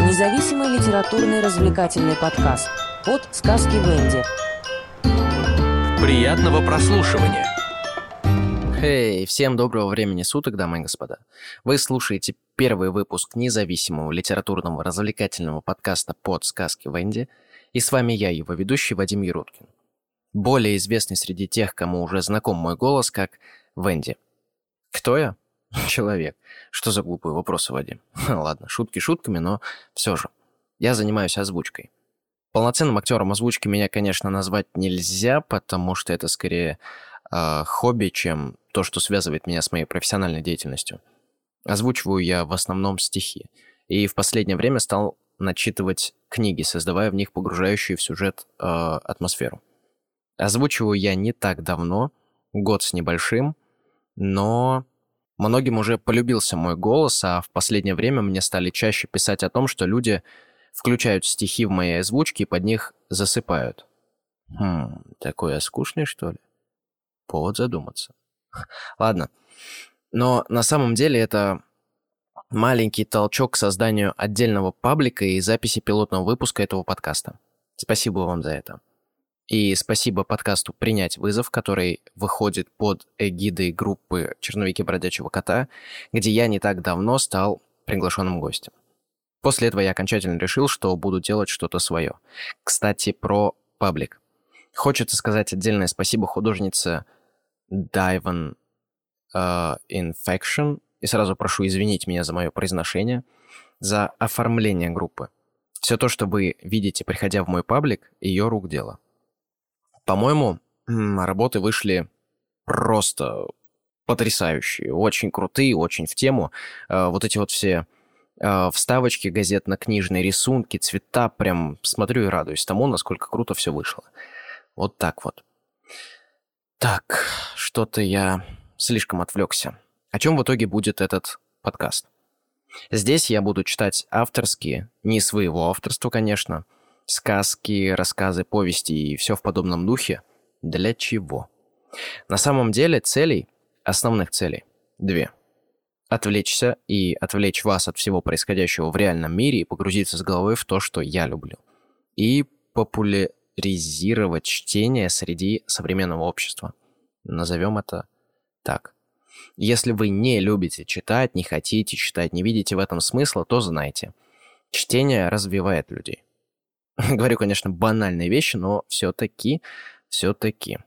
Независимый литературный развлекательный подкаст от сказки Венди. Приятного прослушивания! Хей, hey, всем доброго времени суток, дамы и господа. Вы слушаете первый выпуск независимого литературного развлекательного подкаста под сказки Венди, и с вами я, его ведущий Вадим Еруткин. Более известный среди тех, кому уже знаком мой голос, как Венди. Кто я? Человек. Что за глупые вопросы, Вадим? Ладно, шутки шутками, но все же. Я занимаюсь озвучкой. Полноценным актером озвучки меня, конечно, назвать нельзя, потому что это скорее э, хобби, чем то, что связывает меня с моей профессиональной деятельностью. Озвучиваю я в основном стихи. И в последнее время стал начитывать книги, создавая в них погружающую в сюжет э, атмосферу. Озвучиваю я не так давно, год с небольшим, но многим уже полюбился мой голос, а в последнее время мне стали чаще писать о том, что люди включают стихи в моей озвучке и под них засыпают. Хм, такой я скучный, что ли? Повод задуматься. Ладно. Но на самом деле это маленький толчок к созданию отдельного паблика и записи пилотного выпуска этого подкаста. Спасибо вам за это. И спасибо подкасту «Принять вызов», который выходит под эгидой группы «Черновики бродячего кота», где я не так давно стал приглашенным гостем. После этого я окончательно решил, что буду делать что-то свое. Кстати, про паблик. Хочется сказать отдельное спасибо художнице Дайван uh, Infection, и сразу прошу извинить меня за мое произношение, за оформление группы. Все то, что вы видите, приходя в мой паблик, ее рук дело. По-моему, работы вышли просто потрясающие, очень крутые, очень в тему. Э, вот эти вот все э, вставочки газетно-книжные, рисунки, цвета, прям смотрю и радуюсь тому, насколько круто все вышло. Вот так вот. Так, что-то я слишком отвлекся. О чем в итоге будет этот подкаст? Здесь я буду читать авторские, не своего авторства, конечно, сказки, рассказы, повести и все в подобном духе. Для чего? На самом деле целей, основных целей, две. Отвлечься и отвлечь вас от всего происходящего в реальном мире и погрузиться с головой в то, что я люблю. И популяризировать чтение среди современного общества. Назовем это так. Если вы не любите читать, не хотите читать, не видите в этом смысла, то знайте. Чтение развивает людей. Говорю, конечно, банальные вещи, но все-таки, все-таки.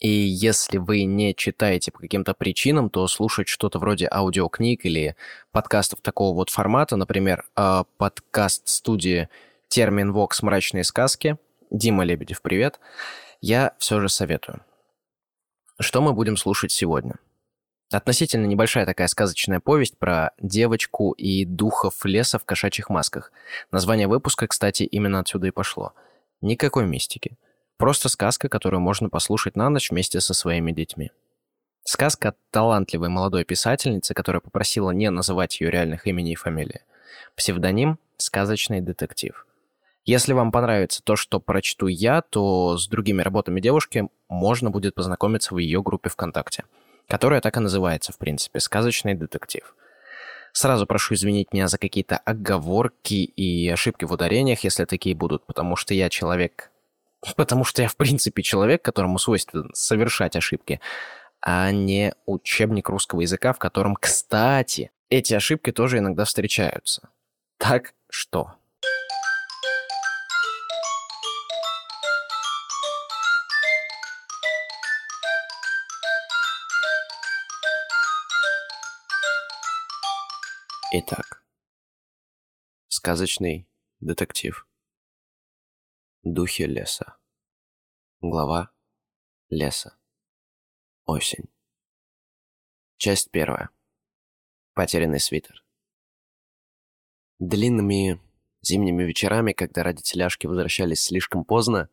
И если вы не читаете по каким-то причинам, то слушать что-то вроде аудиокниг или подкастов такого вот формата, например, а, подкаст студии Термин Вокс «Мрачные сказки», Дима Лебедев, привет, я все же советую. Что мы будем слушать сегодня? Относительно небольшая такая сказочная повесть про девочку и духов леса в кошачьих масках. Название выпуска, кстати, именно отсюда и пошло. Никакой мистики. Просто сказка, которую можно послушать на ночь вместе со своими детьми. Сказка от талантливой молодой писательницы, которая попросила не называть ее реальных имени и фамилии. Псевдоним «Сказочный детектив». Если вам понравится то, что прочту я, то с другими работами девушки можно будет познакомиться в ее группе ВКонтакте – которая так и называется, в принципе, «Сказочный детектив». Сразу прошу извинить меня за какие-то оговорки и ошибки в ударениях, если такие будут, потому что я человек... Потому что я, в принципе, человек, которому свойственно совершать ошибки, а не учебник русского языка, в котором, кстати, эти ошибки тоже иногда встречаются. Так что... Итак, сказочный детектив. Духи леса. Глава леса. Осень. Часть первая. Потерянный свитер. Длинными зимними вечерами, когда родителяшки возвращались слишком поздно,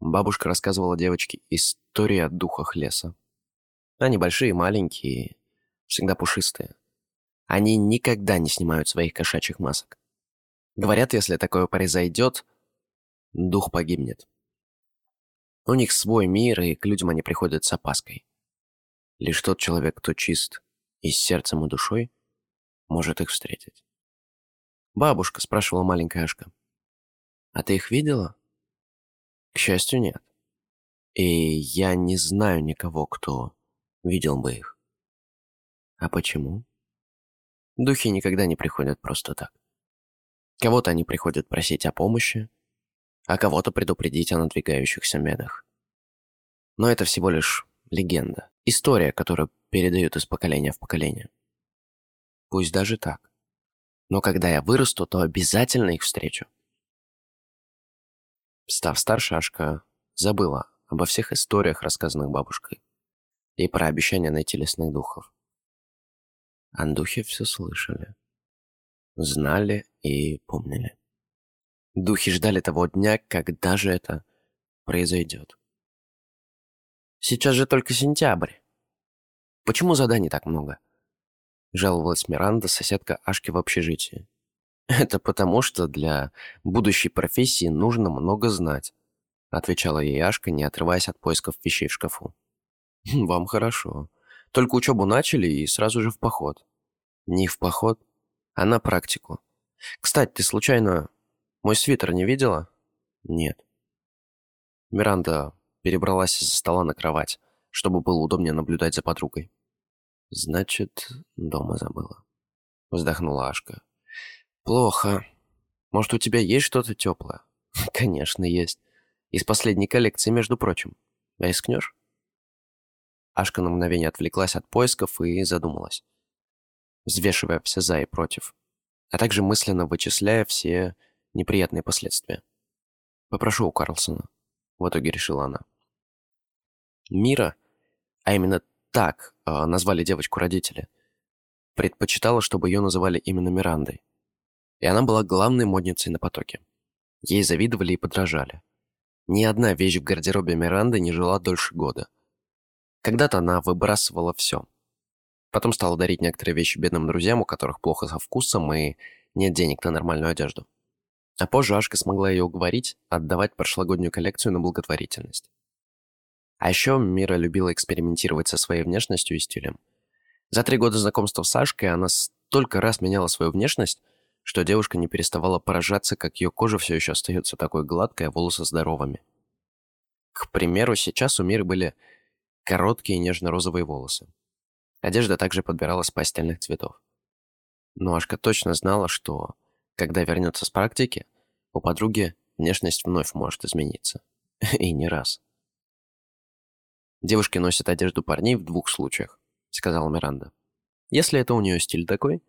бабушка рассказывала девочке истории о духах леса. Они большие, маленькие, всегда пушистые. Они никогда не снимают своих кошачьих масок. Говорят, если такое произойдет, дух погибнет. У них свой мир, и к людям они приходят с опаской. Лишь тот человек, кто чист и с сердцем и душой, может их встретить. «Бабушка», — спрашивала маленькая Ашка, — «а ты их видела?» «К счастью, нет. И я не знаю никого, кто видел бы их». «А почему?» Духи никогда не приходят просто так. Кого-то они приходят просить о помощи, а кого-то предупредить о надвигающихся медах. Но это всего лишь легенда, история, которую передают из поколения в поколение. Пусть даже так. Но когда я вырасту, то обязательно их встречу. Став старше, Ашка забыла обо всех историях, рассказанных бабушкой, и про обещание найти лесных духов. Андухи все слышали, знали и помнили. Духи ждали того дня, когда же это произойдет. Сейчас же только сентябрь. Почему заданий так много? Жаловалась Миранда, соседка Ашки в общежитии. Это потому, что для будущей профессии нужно много знать, отвечала ей Ашка, не отрываясь от поисков вещей в шкафу. Вам хорошо. Только учебу начали и сразу же в поход. Не в поход, а на практику. Кстати, ты случайно мой свитер не видела? Нет. Миранда перебралась из-за стола на кровать, чтобы было удобнее наблюдать за подругой. Значит, дома забыла. Вздохнула Ашка. Плохо. Может, у тебя есть что-то теплое? Конечно, есть. Из последней коллекции, между прочим. Рискнешь? Ашка на мгновение отвлеклась от поисков и задумалась взвешивая все «за» и «против», а также мысленно вычисляя все неприятные последствия. «Попрошу у Карлсона», — в итоге решила она. Мира, а именно так э, назвали девочку родители, предпочитала, чтобы ее называли именно Мирандой. И она была главной модницей на потоке. Ей завидовали и подражали. Ни одна вещь в гардеробе Миранды не жила дольше года. Когда-то она выбрасывала все — Потом стала дарить некоторые вещи бедным друзьям, у которых плохо со вкусом и нет денег на нормальную одежду. А позже Ашка смогла ее уговорить отдавать прошлогоднюю коллекцию на благотворительность. А еще Мира любила экспериментировать со своей внешностью и стилем. За три года знакомства с Сашкой она столько раз меняла свою внешность, что девушка не переставала поражаться, как ее кожа все еще остается такой гладкой, а волосы здоровыми. К примеру, сейчас у Миры были короткие нежно-розовые волосы. Одежда также подбиралась пастельных цветов. Но Ашка точно знала, что, когда вернется с практики, у подруги внешность вновь может измениться. И не раз. «Девушки носят одежду парней в двух случаях», — сказала Миранда. «Если это у нее стиль такой,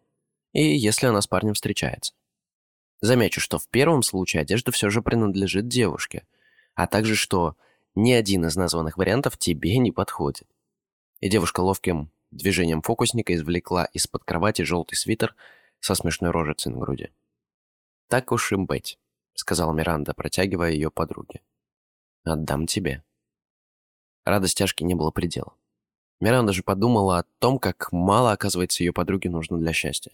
и если она с парнем встречается. Замечу, что в первом случае одежда все же принадлежит девушке, а также, что ни один из названных вариантов тебе не подходит. И девушка ловким Движением фокусника извлекла из-под кровати желтый свитер со смешной рожицей на груди. «Так уж и быть», — сказала Миранда, протягивая ее подруге. «Отдам тебе». Радость тяжки не было предела. Миранда же подумала о том, как мало, оказывается, ее подруге нужно для счастья.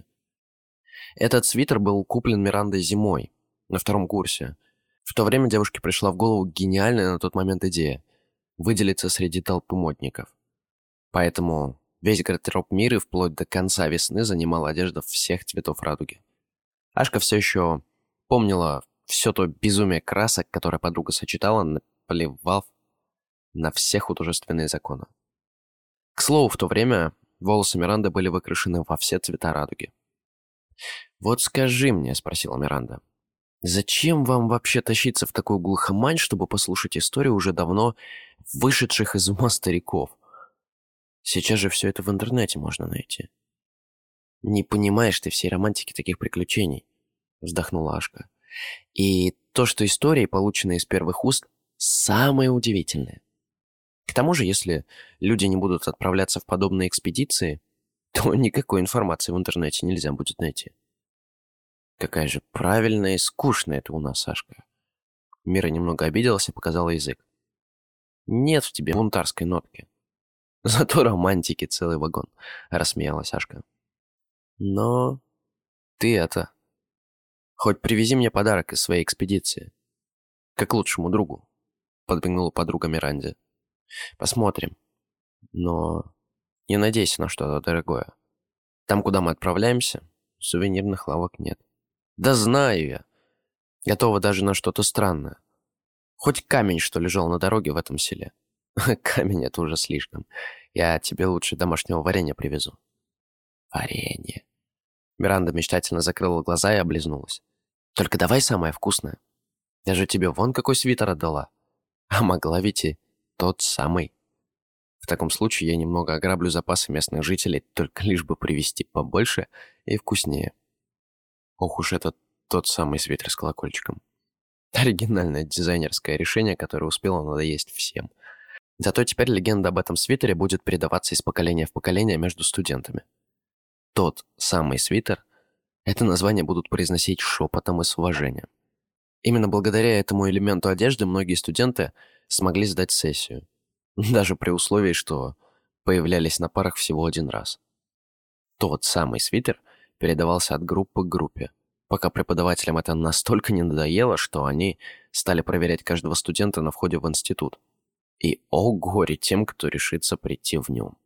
Этот свитер был куплен Мирандой зимой, на втором курсе. В то время девушке пришла в голову гениальная на тот момент идея – выделиться среди толпы модников. Поэтому Весь гардероб мира вплоть до конца весны занимала одежда всех цветов радуги. Ашка все еще помнила все то безумие красок, которое подруга сочетала, наплевав на все художественные законы. К слову, в то время волосы Миранды были выкрашены во все цвета радуги. «Вот скажи мне», — спросила Миранда, — «зачем вам вообще тащиться в такую глухомань, чтобы послушать историю уже давно вышедших из ума стариков?» Сейчас же все это в интернете можно найти. Не понимаешь ты всей романтики таких приключений, вздохнула Ашка. И то, что истории, полученные из первых уст, самое удивительное. К тому же, если люди не будут отправляться в подобные экспедиции, то никакой информации в интернете нельзя будет найти. Какая же правильная и скучная это у нас, Сашка. Мира немного обиделась и показала язык. Нет в тебе бунтарской нотки. Зато романтики целый вагон, рассмеялась Ашка. Но ты это... Хоть привези мне подарок из своей экспедиции. Как лучшему другу. подмигнула подруга Миранде. Посмотрим. Но не надейся на что-то дорогое. Там, куда мы отправляемся, сувенирных лавок нет. Да знаю я. Готова даже на что-то странное. Хоть камень, что лежал на дороге в этом селе. Камень — это уже слишком. Я тебе лучше домашнего варенья привезу. Варенье. Миранда мечтательно закрыла глаза и облизнулась. Только давай самое вкусное. Я же тебе вон какой свитер отдала. А могла ведь и тот самый. В таком случае я немного ограблю запасы местных жителей, только лишь бы привезти побольше и вкуснее. Ох уж это тот самый свитер с колокольчиком. Оригинальное дизайнерское решение, которое успело надоесть всем. Зато теперь легенда об этом свитере будет передаваться из поколения в поколение между студентами. Тот самый свитер — это название будут произносить шепотом и с уважением. Именно благодаря этому элементу одежды многие студенты смогли сдать сессию. Даже при условии, что появлялись на парах всего один раз. Тот самый свитер передавался от группы к группе, пока преподавателям это настолько не надоело, что они стали проверять каждого студента на входе в институт. И о горе тем, кто решится прийти в нем.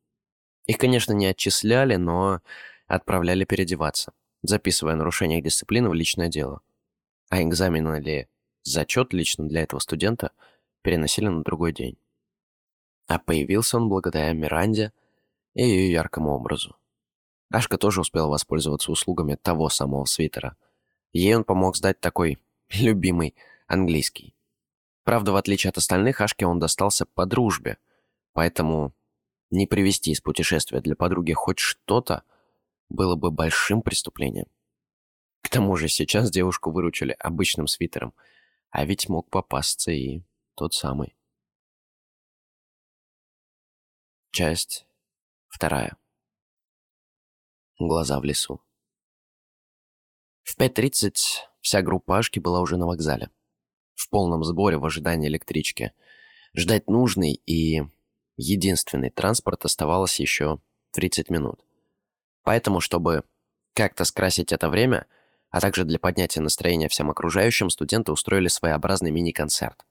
Их, конечно, не отчисляли, но отправляли переодеваться, записывая нарушение дисциплины в личное дело. А экзамен или зачет лично для этого студента переносили на другой день. А появился он благодаря Миранде и ее яркому образу. Ашка тоже успела воспользоваться услугами того самого свитера. Ей он помог сдать такой любимый английский. Правда, в отличие от остальных, Ашке он достался по дружбе, поэтому не привести из путешествия для подруги хоть что-то было бы большим преступлением. К тому же сейчас девушку выручили обычным свитером, а ведь мог попасться и тот самый. Часть вторая. Глаза в лесу. В 5.30 вся группа Ашки была уже на вокзале. В полном сборе в ожидании электрички. Ждать нужный и единственный транспорт оставалось еще 30 минут. Поэтому, чтобы как-то скрасить это время, а также для поднятия настроения всем окружающим, студенты устроили своеобразный мини-концерт,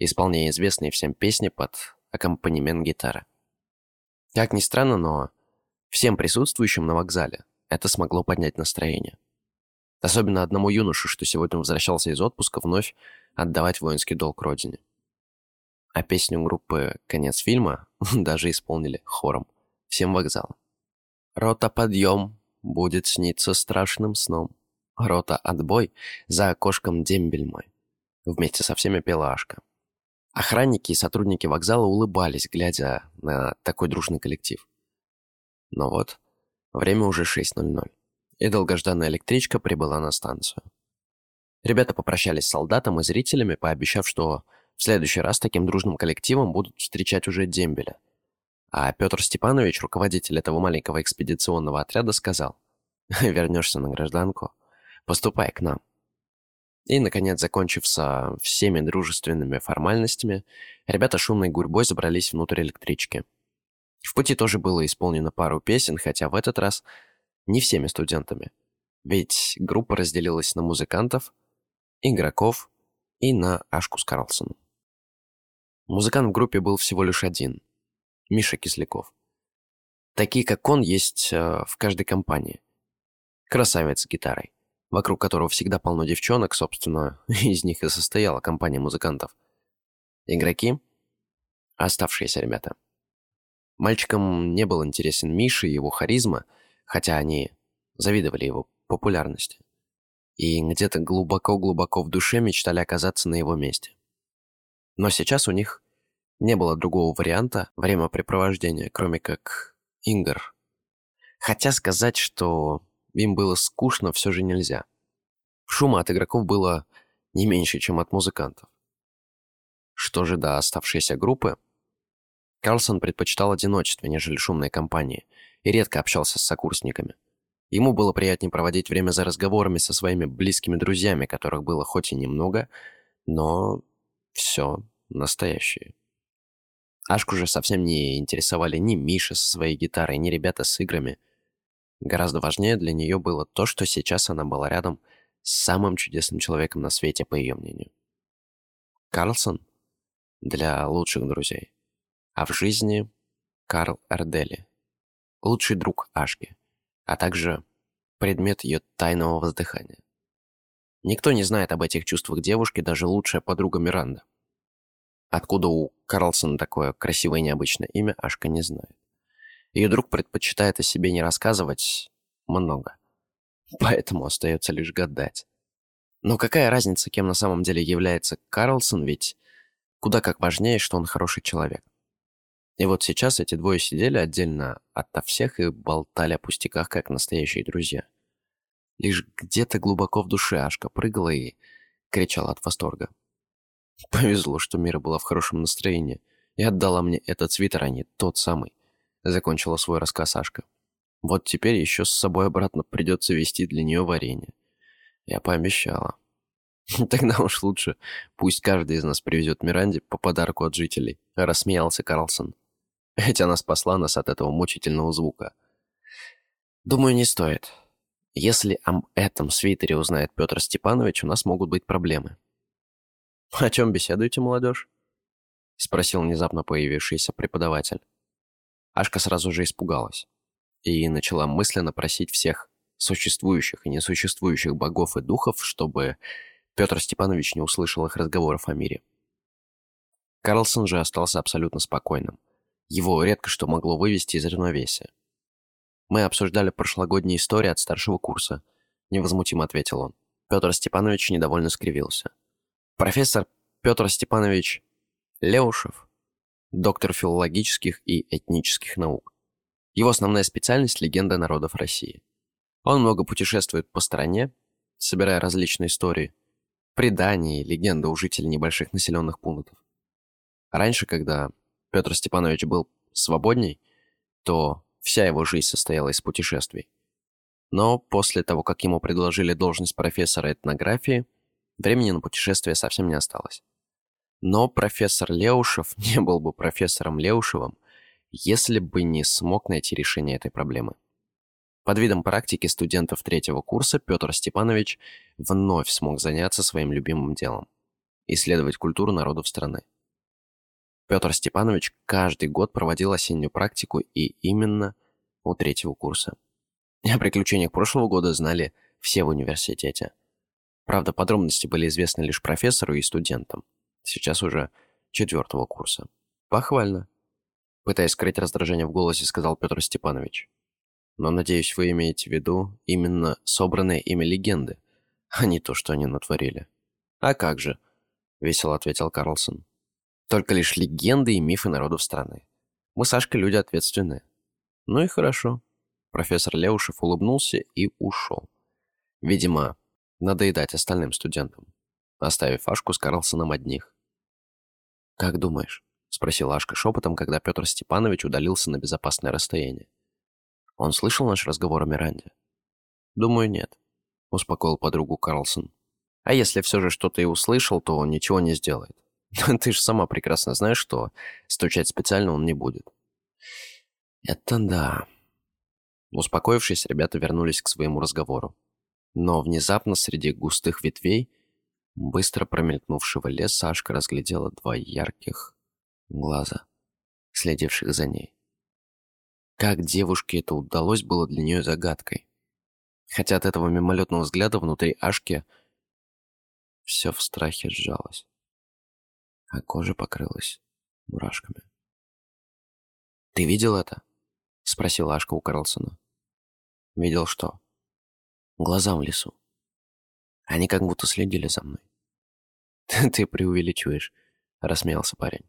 исполняя известные всем песни под аккомпанемент гитары. Как ни странно, но всем присутствующим на вокзале это смогло поднять настроение. Особенно одному юноше, что сегодня возвращался из отпуска, вновь отдавать воинский долг родине. А песню группы «Конец фильма» даже исполнили хором. Всем вокзалом. «Рота, подъем!» будет сниться страшным сном. Рота, отбой! За окошком дембель мой. Вместе со всеми пела Ашка. Охранники и сотрудники вокзала улыбались, глядя на такой дружный коллектив. Но вот, время уже 6.00, и долгожданная электричка прибыла на станцию. Ребята попрощались с солдатом и зрителями, пообещав, что в следующий раз таким дружным коллективом будут встречать уже дембеля. А Петр Степанович, руководитель этого маленького экспедиционного отряда, сказал, «Вернешься на гражданку, поступай к нам». И, наконец, закончив со всеми дружественными формальностями, ребята шумной гурьбой забрались внутрь электрички. В пути тоже было исполнено пару песен, хотя в этот раз не всеми студентами. Ведь группа разделилась на музыкантов, игроков и на Ашку с Карлсоном. Музыкант в группе был всего лишь один – Миша Кисляков. Такие, как он, есть э, в каждой компании. Красавец с гитарой вокруг которого всегда полно девчонок, собственно, из них и состояла компания музыкантов. Игроки – оставшиеся ребята. Мальчикам не был интересен Миша и его харизма, хотя они завидовали его популярности. И где-то глубоко-глубоко в душе мечтали оказаться на его месте. Но сейчас у них не было другого варианта времяпрепровождения, кроме как игр. Хотя сказать, что им было скучно, все же нельзя. Шума от игроков было не меньше, чем от музыкантов. Что же до оставшейся группы? Карлсон предпочитал одиночество, нежели шумные компании, и редко общался с сокурсниками. Ему было приятнее проводить время за разговорами со своими близкими друзьями, которых было хоть и немного, но все настоящее. Ашку же совсем не интересовали ни Миша со своей гитарой, ни ребята с играми. Гораздо важнее для нее было то, что сейчас она была рядом с самым чудесным человеком на свете, по ее мнению. Карлсон для лучших друзей. А в жизни Карл Эрдели, лучший друг Ашки, а также предмет ее тайного воздыхания. Никто не знает об этих чувствах девушки, даже лучшая подруга Миранда. Откуда у Карлсона такое красивое и необычное имя, Ашка не знает. Ее друг предпочитает о себе не рассказывать много. Поэтому остается лишь гадать. Но какая разница, кем на самом деле является Карлсон, ведь куда как важнее, что он хороший человек. И вот сейчас эти двое сидели отдельно ото всех и болтали о пустяках, как настоящие друзья. Лишь где-то глубоко в душе Ашка прыгала и кричала от восторга. Повезло, что Мира была в хорошем настроении и отдала мне этот свитер, а не тот самый. Закончила свой рассказ Ашка. Вот теперь еще с собой обратно придется вести для нее варенье. Я пообещала. Тогда уж лучше, пусть каждый из нас привезет Миранде по подарку от жителей, рассмеялся Карлсон. Ведь она спасла нас от этого мучительного звука. Думаю, не стоит. Если об этом свитере узнает Петр Степанович, у нас могут быть проблемы. «О чем беседуете, молодежь?» — спросил внезапно появившийся преподаватель. Ашка сразу же испугалась и начала мысленно просить всех существующих и несуществующих богов и духов, чтобы Петр Степанович не услышал их разговоров о мире. Карлсон же остался абсолютно спокойным. Его редко что могло вывести из равновесия. «Мы обсуждали прошлогодние истории от старшего курса», — невозмутимо ответил он. Петр Степанович недовольно скривился. Профессор Петр Степанович Леушев, доктор филологических и этнических наук. Его основная специальность – легенда народов России. Он много путешествует по стране, собирая различные истории, предания и легенды у жителей небольших населенных пунктов. Раньше, когда Петр Степанович был свободней, то вся его жизнь состояла из путешествий. Но после того, как ему предложили должность профессора этнографии, Времени на путешествие совсем не осталось. Но профессор Леушев не был бы профессором Леушевым, если бы не смог найти решение этой проблемы. Под видом практики студентов третьего курса Петр Степанович вновь смог заняться своим любимым делом – исследовать культуру народов страны. Петр Степанович каждый год проводил осеннюю практику и именно у третьего курса. О приключениях прошлого года знали все в университете – Правда, подробности были известны лишь профессору и студентам. Сейчас уже четвертого курса. Похвально. Пытаясь скрыть раздражение в голосе, сказал Петр Степанович. Но, надеюсь, вы имеете в виду именно собранные ими легенды, а не то, что они натворили. А как же? Весело ответил Карлсон. Только лишь легенды и мифы народов страны. Мы с Сашкой люди ответственные. Ну и хорошо. Профессор Леушев улыбнулся и ушел. Видимо, надоедать остальным студентам, оставив Ашку с Карлсоном одних. «Как думаешь?» — спросила Ашка шепотом, когда Петр Степанович удалился на безопасное расстояние. «Он слышал наш разговор о Миранде?» «Думаю, нет», — успокоил подругу Карлсон. «А если все же что-то и услышал, то он ничего не сделает. Ты же сама прекрасно знаешь, что стучать специально он не будет». «Это да». Успокоившись, ребята вернулись к своему разговору. Но внезапно среди густых ветвей, быстро промелькнувшего леса, Сашка разглядела два ярких глаза, следивших за ней. Как девушке это удалось, было для нее загадкой. Хотя от этого мимолетного взгляда внутри Ашки все в страхе сжалось, а кожа покрылась мурашками. «Ты видел это?» — спросила Ашка у Карлсона. «Видел что?» Глаза в лесу. Они как будто следили за мной. «Ты преувеличиваешь», — рассмеялся парень.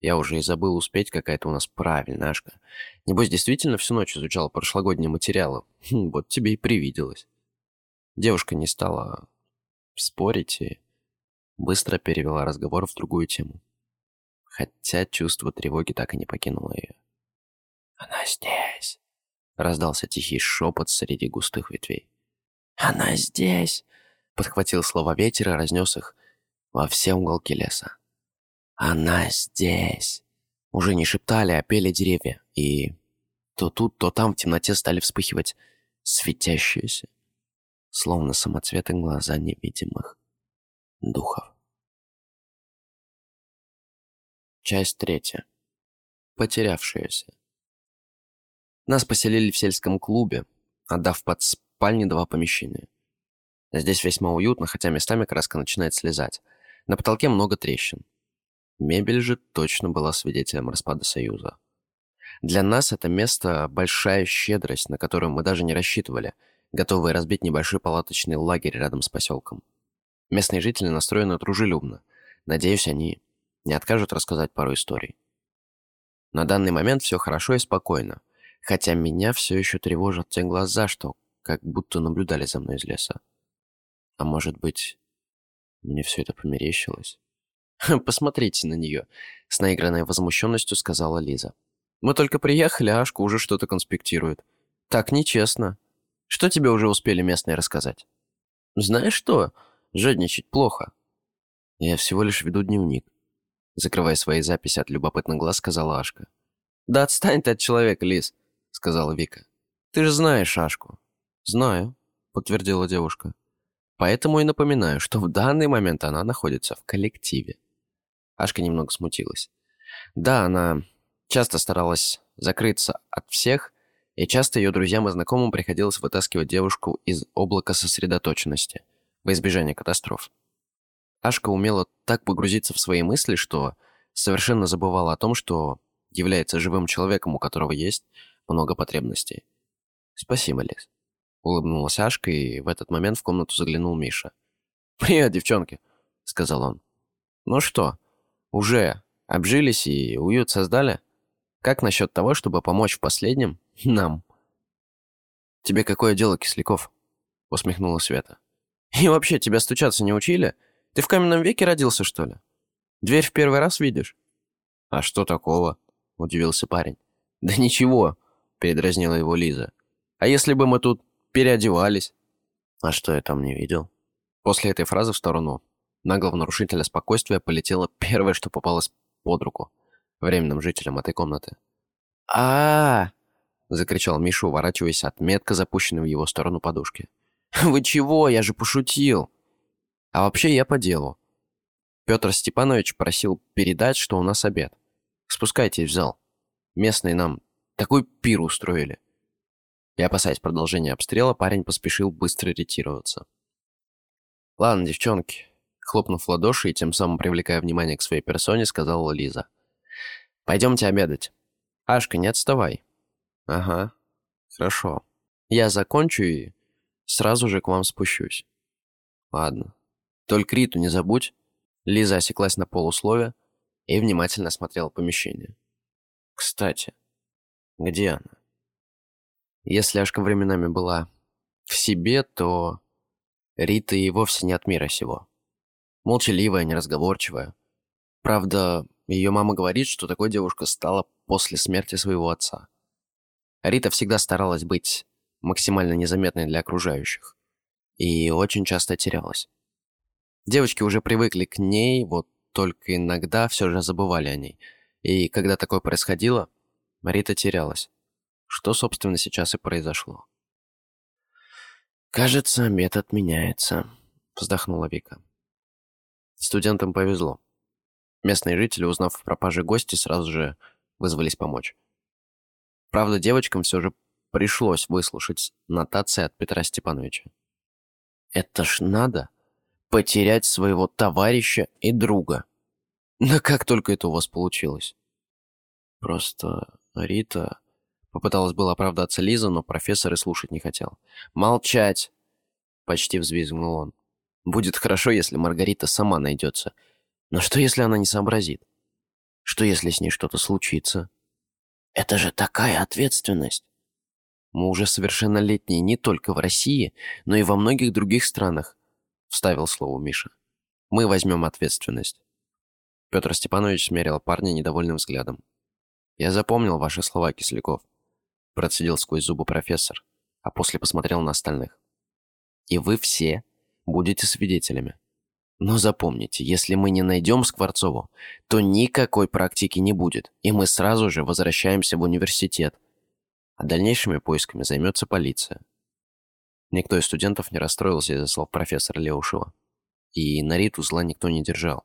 «Я уже и забыл успеть, какая-то у нас правильная Ашка. Небось, действительно всю ночь изучала прошлогодние материалы. Хм, вот тебе и привиделось». Девушка не стала спорить и быстро перевела разговор в другую тему. Хотя чувство тревоги так и не покинуло ее. «Она здесь!» Раздался тихий шепот среди густых ветвей. «Она здесь!» Подхватил слова ветер и разнес их во все уголки леса. «Она здесь!» Уже не шептали, а пели деревья. И то тут, то там в темноте стали вспыхивать светящиеся, словно самоцветы глаза невидимых духов. Часть третья. Потерявшиеся. Нас поселили в сельском клубе, отдав под спальни два помещения. Здесь весьма уютно, хотя местами краска начинает слезать. На потолке много трещин. Мебель же точно была свидетелем распада Союза. Для нас это место – большая щедрость, на которую мы даже не рассчитывали, готовые разбить небольшой палаточный лагерь рядом с поселком. Местные жители настроены дружелюбно. Надеюсь, они не откажут рассказать пару историй. На данный момент все хорошо и спокойно, хотя меня все еще тревожат те глаза, что как будто наблюдали за мной из леса. А может быть, мне все это померещилось? «Посмотрите на нее», — с наигранной возмущенностью сказала Лиза. «Мы только приехали, а Ашка уже что-то конспектирует. Так нечестно. Что тебе уже успели местные рассказать?» «Знаешь что? Жадничать плохо». «Я всего лишь веду дневник», — закрывая свои записи от любопытных глаз, сказала Ашка. «Да отстань ты от человека, Лиз», — сказала Вика. «Ты же знаешь Ашку». «Знаю», — подтвердила девушка. «Поэтому и напоминаю, что в данный момент она находится в коллективе». Ашка немного смутилась. Да, она часто старалась закрыться от всех, и часто ее друзьям и знакомым приходилось вытаскивать девушку из облака сосредоточенности во избежание катастроф. Ашка умела так погрузиться в свои мысли, что совершенно забывала о том, что является живым человеком, у которого есть много потребностей. «Спасибо, Лиз», — улыбнулась Ашка, и в этот момент в комнату заглянул Миша. «Привет, девчонки», — сказал он. «Ну что, уже обжились и уют создали? Как насчет того, чтобы помочь в последнем нам? Тебе какое дело, Кисляков? Усмехнула Света. И вообще, тебя стучаться не учили? Ты в каменном веке родился, что ли? Дверь в первый раз видишь? А что такого? Удивился парень. Да ничего, передразнила его Лиза. А если бы мы тут переодевались? А что я там не видел? После этой фразы в сторону наглого нарушителя спокойствия полетело первое, что попалось под руку временным жителям этой комнаты. а, -а, -а закричал Миша, уворачиваясь от метко запущенной в его сторону подушки. «Вы чего? Я же пошутил!» «А вообще я по делу. Петр Степанович просил передать, что у нас обед. Спускайтесь в зал. Местные нам такой пир устроили». И опасаясь продолжения обстрела, парень поспешил быстро ретироваться. «Ладно, девчонки, Хлопнув в ладоши и тем самым привлекая внимание к своей персоне, сказала Лиза. «Пойдемте обедать. Ашка, не отставай». «Ага, хорошо. Я закончу и сразу же к вам спущусь». «Ладно. Только Риту не забудь». Лиза осеклась на полуслове и внимательно смотрела помещение. «Кстати, где она?» Если Ашка временами была в себе, то Рита и вовсе не от мира сего молчаливая, неразговорчивая. Правда, ее мама говорит, что такой девушка стала после смерти своего отца. Рита всегда старалась быть максимально незаметной для окружающих и очень часто терялась. Девочки уже привыкли к ней, вот только иногда все же забывали о ней. И когда такое происходило, Рита терялась. Что, собственно, сейчас и произошло. «Кажется, метод меняется», — вздохнула Вика. Студентам повезло. Местные жители, узнав о пропаже гости, сразу же вызвались помочь. Правда, девочкам все же пришлось выслушать нотации от Петра Степановича. «Это ж надо потерять своего товарища и друга. Да как только это у вас получилось?» «Просто Рита...» Попыталась было оправдаться Лиза, но профессор и слушать не хотел. «Молчать!» — почти взвизгнул он. Будет хорошо, если Маргарита сама найдется. Но что, если она не сообразит? Что, если с ней что-то случится? Это же такая ответственность. Мы уже совершеннолетние не только в России, но и во многих других странах, вставил слово Миша. Мы возьмем ответственность. Петр Степанович смерил парня недовольным взглядом. «Я запомнил ваши слова, Кисляков», – процедил сквозь зубы профессор, а после посмотрел на остальных. «И вы все будете свидетелями. Но запомните, если мы не найдем Скворцову, то никакой практики не будет, и мы сразу же возвращаемся в университет. А дальнейшими поисками займется полиция. Никто из студентов не расстроился из-за слов профессора Леушева. И на Риту зла никто не держал.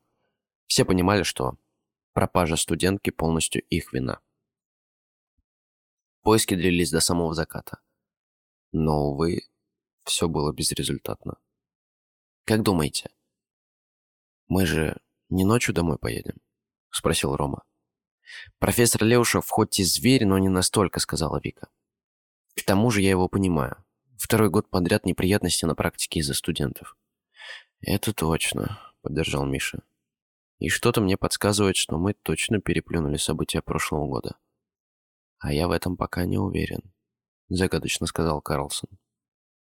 Все понимали, что пропажа студентки полностью их вина. Поиски длились до самого заката. Но, увы, все было безрезультатно. Как думаете, мы же не ночью домой поедем? Спросил Рома. Профессор Леушев хоть и зверь, но не настолько, сказала Вика. К тому же я его понимаю. Второй год подряд неприятности на практике из-за студентов. Это точно, поддержал Миша. И что-то мне подсказывает, что мы точно переплюнули события прошлого года. А я в этом пока не уверен, загадочно сказал Карлсон.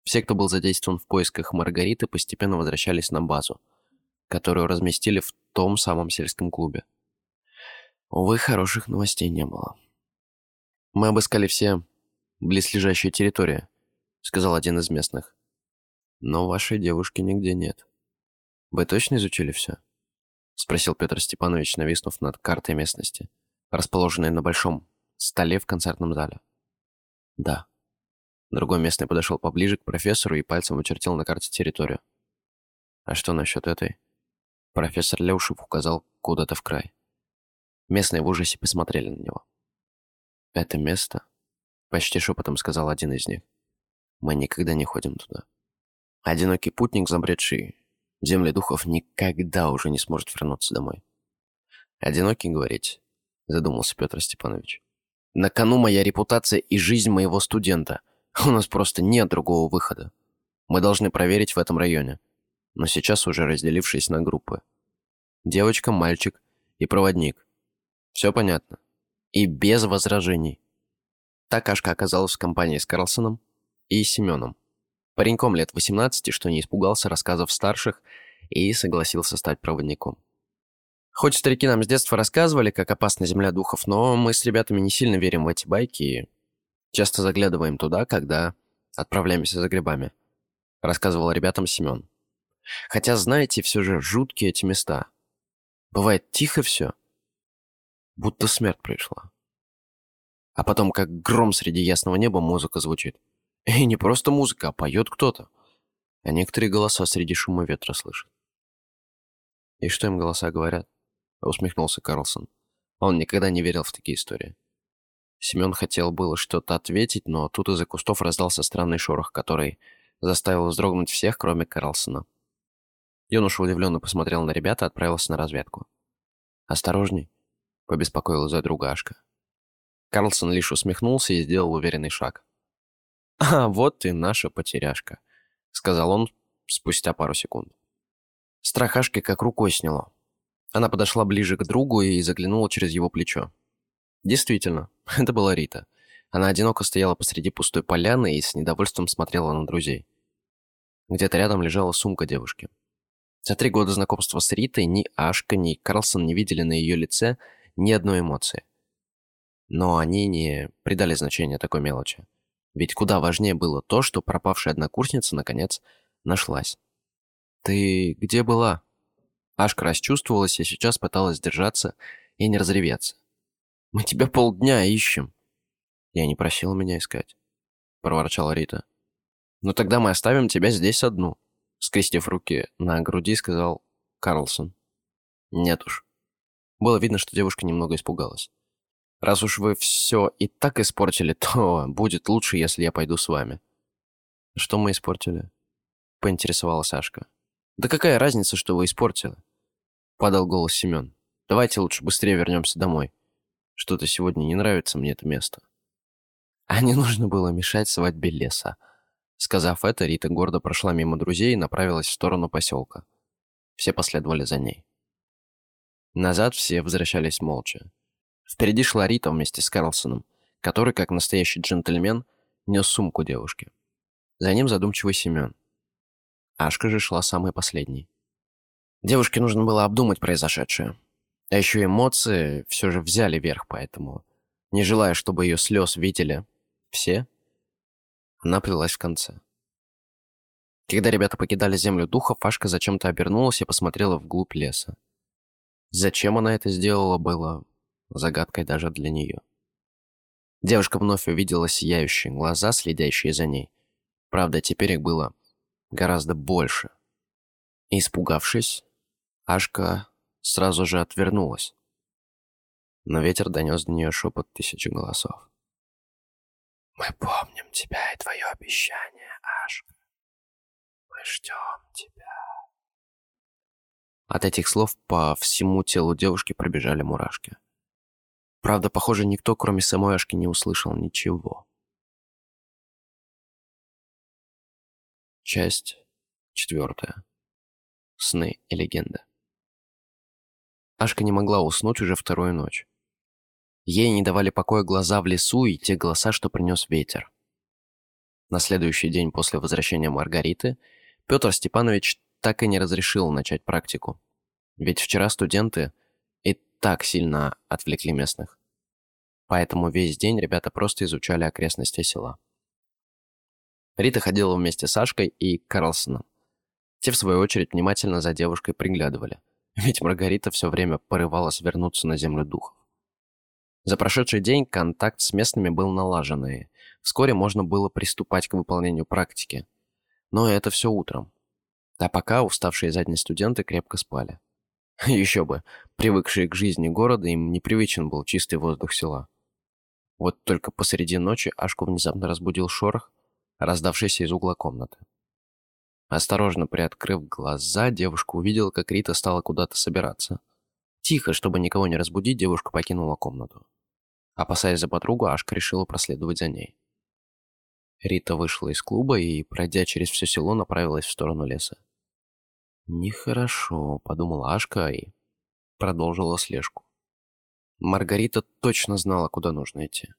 Все, кто был задействован в поисках Маргариты, постепенно возвращались на базу, которую разместили в том самом сельском клубе. Увы, хороших новостей не было. Мы обыскали все близлежащие территории, сказал один из местных. Но вашей девушки нигде нет. Вы точно изучили все? Спросил Петр Степанович, нависнув над картой местности, расположенной на большом столе в концертном зале. Да. Другой местный подошел поближе к профессору и пальцем очертил на карте территорию. А что насчет этой? Профессор Леушев указал куда-то в край. Местные в ужасе посмотрели на него. «Это место?» — почти шепотом сказал один из них. «Мы никогда не ходим туда. Одинокий путник, забредший в земли духов, никогда уже не сможет вернуться домой». «Одинокий, говорить?» — задумался Петр Степанович. «На кону моя репутация и жизнь моего студента. У нас просто нет другого выхода. Мы должны проверить в этом районе. Но сейчас уже разделившись на группы. Девочка, мальчик и проводник. Все понятно. И без возражений. Так Ашка оказалась в компании с Карлсоном и Семеном. Пареньком лет 18, что не испугался рассказов старших и согласился стать проводником. Хоть старики нам с детства рассказывали, как опасна земля духов, но мы с ребятами не сильно верим в эти байки и часто заглядываем туда, когда отправляемся за грибами. Рассказывал ребятам Семен. Хотя, знаете, все же жуткие эти места. Бывает тихо все, будто смерть пришла. А потом, как гром среди ясного неба, музыка звучит. И не просто музыка, а поет кто-то. А некоторые голоса среди шума ветра слышат. «И что им голоса говорят?» — усмехнулся Карлсон. Он никогда не верил в такие истории. Семен хотел было что-то ответить, но тут из-за кустов раздался странный шорох, который заставил вздрогнуть всех, кроме Карлсона. Юноша удивленно посмотрел на ребята и отправился на разведку. «Осторожней», — побеспокоила за друга Ашка. Карлсон лишь усмехнулся и сделал уверенный шаг. «А, вот и наша потеряшка», — сказал он спустя пару секунд. Страх Ашки как рукой сняло. Она подошла ближе к другу и заглянула через его плечо. Действительно, это была Рита. Она одиноко стояла посреди пустой поляны и с недовольством смотрела на друзей. Где-то рядом лежала сумка девушки. За три года знакомства с Ритой ни Ашка, ни Карлсон не видели на ее лице ни одной эмоции. Но они не придали значения такой мелочи. Ведь куда важнее было то, что пропавшая однокурсница, наконец, нашлась. «Ты где была?» Ашка расчувствовалась и сейчас пыталась держаться и не разреветься. «Мы тебя полдня ищем». «Я не просила меня искать», — проворчала Рита. «Ну тогда мы оставим тебя здесь одну», скрестив руки на груди, сказал Карлсон. «Нет уж». Было видно, что девушка немного испугалась. «Раз уж вы все и так испортили, то будет лучше, если я пойду с вами». «Что мы испортили?» — поинтересовалась Сашка. «Да какая разница, что вы испортили?» — подал голос Семен. «Давайте лучше быстрее вернемся домой. Что-то сегодня не нравится мне это место». А не нужно было мешать свадьбе леса. Сказав это, Рита гордо прошла мимо друзей и направилась в сторону поселка. Все последовали за ней. Назад все возвращались молча. Впереди шла Рита вместе с Карлсоном, который, как настоящий джентльмен, нес сумку девушки. За ним задумчивый Семен. Ашка же шла самой последней. Девушке нужно было обдумать произошедшее. А еще эмоции все же взяли верх, поэтому, не желая, чтобы ее слез видели все, она плелась в конце. Когда ребята покидали землю духа, Фашка зачем-то обернулась и посмотрела вглубь леса. Зачем она это сделала, было загадкой даже для нее. Девушка вновь увидела сияющие глаза, следящие за ней. Правда, теперь их было гораздо больше. Испугавшись, Ашка сразу же отвернулась. но ветер донес до нее шепот тысячи голосов. «Мы помним тебя и твое обещание, Ашка. Мы ждем тебя». От этих слов по всему телу девушки пробежали мурашки. Правда, похоже, никто, кроме самой Ашки, не услышал ничего. Часть четвертая. Сны и легенды. Ашка не могла уснуть уже вторую ночь. Ей не давали покоя глаза в лесу и те голоса, что принес ветер. На следующий день после возвращения Маргариты Петр Степанович так и не разрешил начать практику. Ведь вчера студенты и так сильно отвлекли местных. Поэтому весь день ребята просто изучали окрестности села. Рита ходила вместе с Сашкой и Карлсоном. Те, в свою очередь, внимательно за девушкой приглядывали. Ведь Маргарита все время порывалась вернуться на землю духов. За прошедший день контакт с местными был налажен, и вскоре можно было приступать к выполнению практики. Но это все утром. А пока уставшие задние студенты крепко спали. Еще бы, привыкшие к жизни города, им непривычен был чистый воздух села. Вот только посреди ночи Ашку внезапно разбудил шорох, раздавшийся из угла комнаты. Осторожно приоткрыв глаза, девушка увидела, как Рита стала куда-то собираться. Тихо, чтобы никого не разбудить, девушка покинула комнату. Опасаясь за подругу, Ашка решила проследовать за ней. Рита вышла из клуба и, пройдя через все село, направилась в сторону леса. «Нехорошо», — подумала Ашка и продолжила слежку. Маргарита точно знала, куда нужно идти.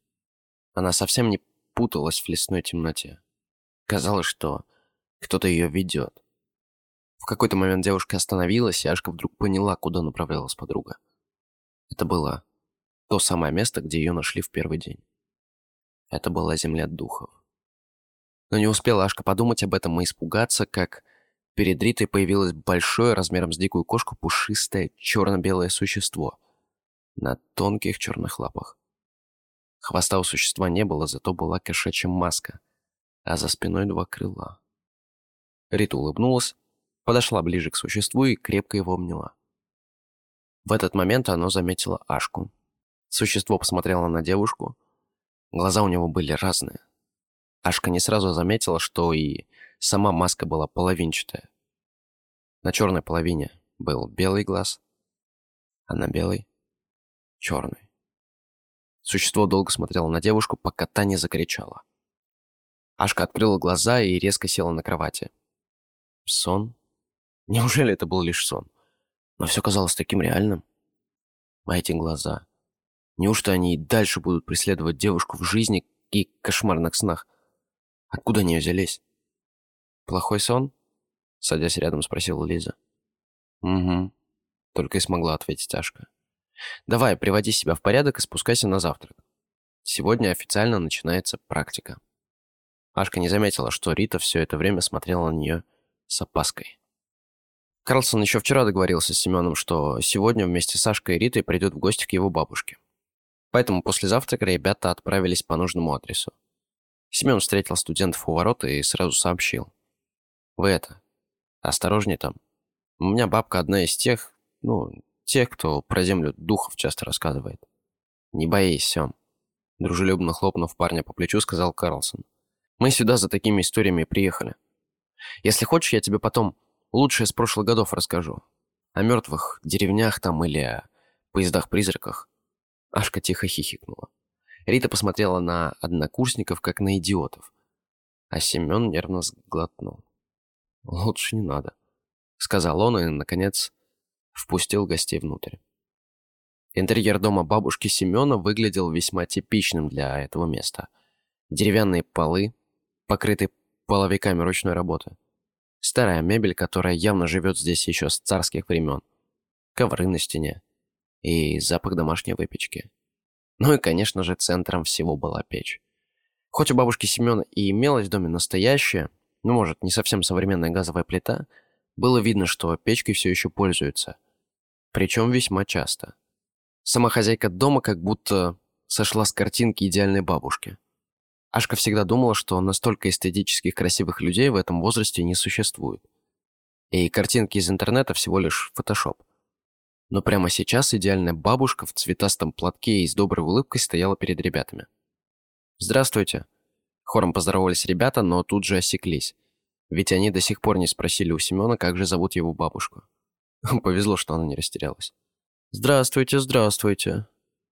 Она совсем не путалась в лесной темноте. Казалось, что кто-то ее ведет. В какой-то момент девушка остановилась, и Ашка вдруг поняла, куда направлялась подруга. Это было то самое место, где ее нашли в первый день. Это была земля духов. Но не успела Ашка подумать об этом и испугаться, как перед Ритой появилось большое, размером с дикую кошку, пушистое черно-белое существо на тонких черных лапах. Хвоста у существа не было, зато была кошачья маска, а за спиной два крыла. Рита улыбнулась, подошла ближе к существу и крепко его обняла. В этот момент оно заметило Ашку. Существо посмотрело на девушку. Глаза у него были разные. Ашка не сразу заметила, что и сама маска была половинчатая. На черной половине был белый глаз, а на белой — черный. Существо долго смотрело на девушку, пока та не закричала. Ашка открыла глаза и резко села на кровати. Сон? Неужели это был лишь сон? Но все казалось таким реальным. А эти глаза. Неужто они и дальше будут преследовать девушку в жизни и кошмарных снах? Откуда они взялись? Плохой сон? Садясь рядом, спросила Лиза. Угу. Только и смогла ответить Ашка. Давай, приводи себя в порядок и спускайся на завтрак. Сегодня официально начинается практика. Ашка не заметила, что Рита все это время смотрела на нее с опаской. Карлсон еще вчера договорился с Семеном, что сегодня вместе с Сашкой и Ритой придет в гости к его бабушке. Поэтому после завтрака ребята отправились по нужному адресу. Семен встретил студентов у ворот и сразу сообщил. «Вы это, осторожней там. У меня бабка одна из тех, ну, тех, кто про землю духов часто рассказывает. Не боись, Сем». Дружелюбно хлопнув парня по плечу, сказал Карлсон. «Мы сюда за такими историями приехали. Если хочешь, я тебе потом лучше из прошлых годов расскажу. О мертвых деревнях там или о поездах-призраках». Ашка тихо хихикнула. Рита посмотрела на однокурсников, как на идиотов. А Семен нервно сглотнул. «Лучше не надо», — сказал он и, наконец, впустил гостей внутрь. Интерьер дома бабушки Семена выглядел весьма типичным для этого места. Деревянные полы, покрытые половиками ручной работы. Старая мебель, которая явно живет здесь еще с царских времен. Ковры на стене. И запах домашней выпечки. Ну и, конечно же, центром всего была печь. Хоть у бабушки Семена и имелась в доме настоящая, ну, может, не совсем современная газовая плита, было видно, что печкой все еще пользуются. Причем весьма часто. Сама хозяйка дома как будто сошла с картинки идеальной бабушки. Ашка всегда думала, что настолько эстетических красивых людей в этом возрасте не существует. И картинки из интернета всего лишь фотошоп. Но прямо сейчас идеальная бабушка в цветастом платке и с доброй улыбкой стояла перед ребятами. «Здравствуйте!» Хором поздоровались ребята, но тут же осеклись. Ведь они до сих пор не спросили у Семена, как же зовут его бабушку. Повезло, что она не растерялась. «Здравствуйте, здравствуйте!»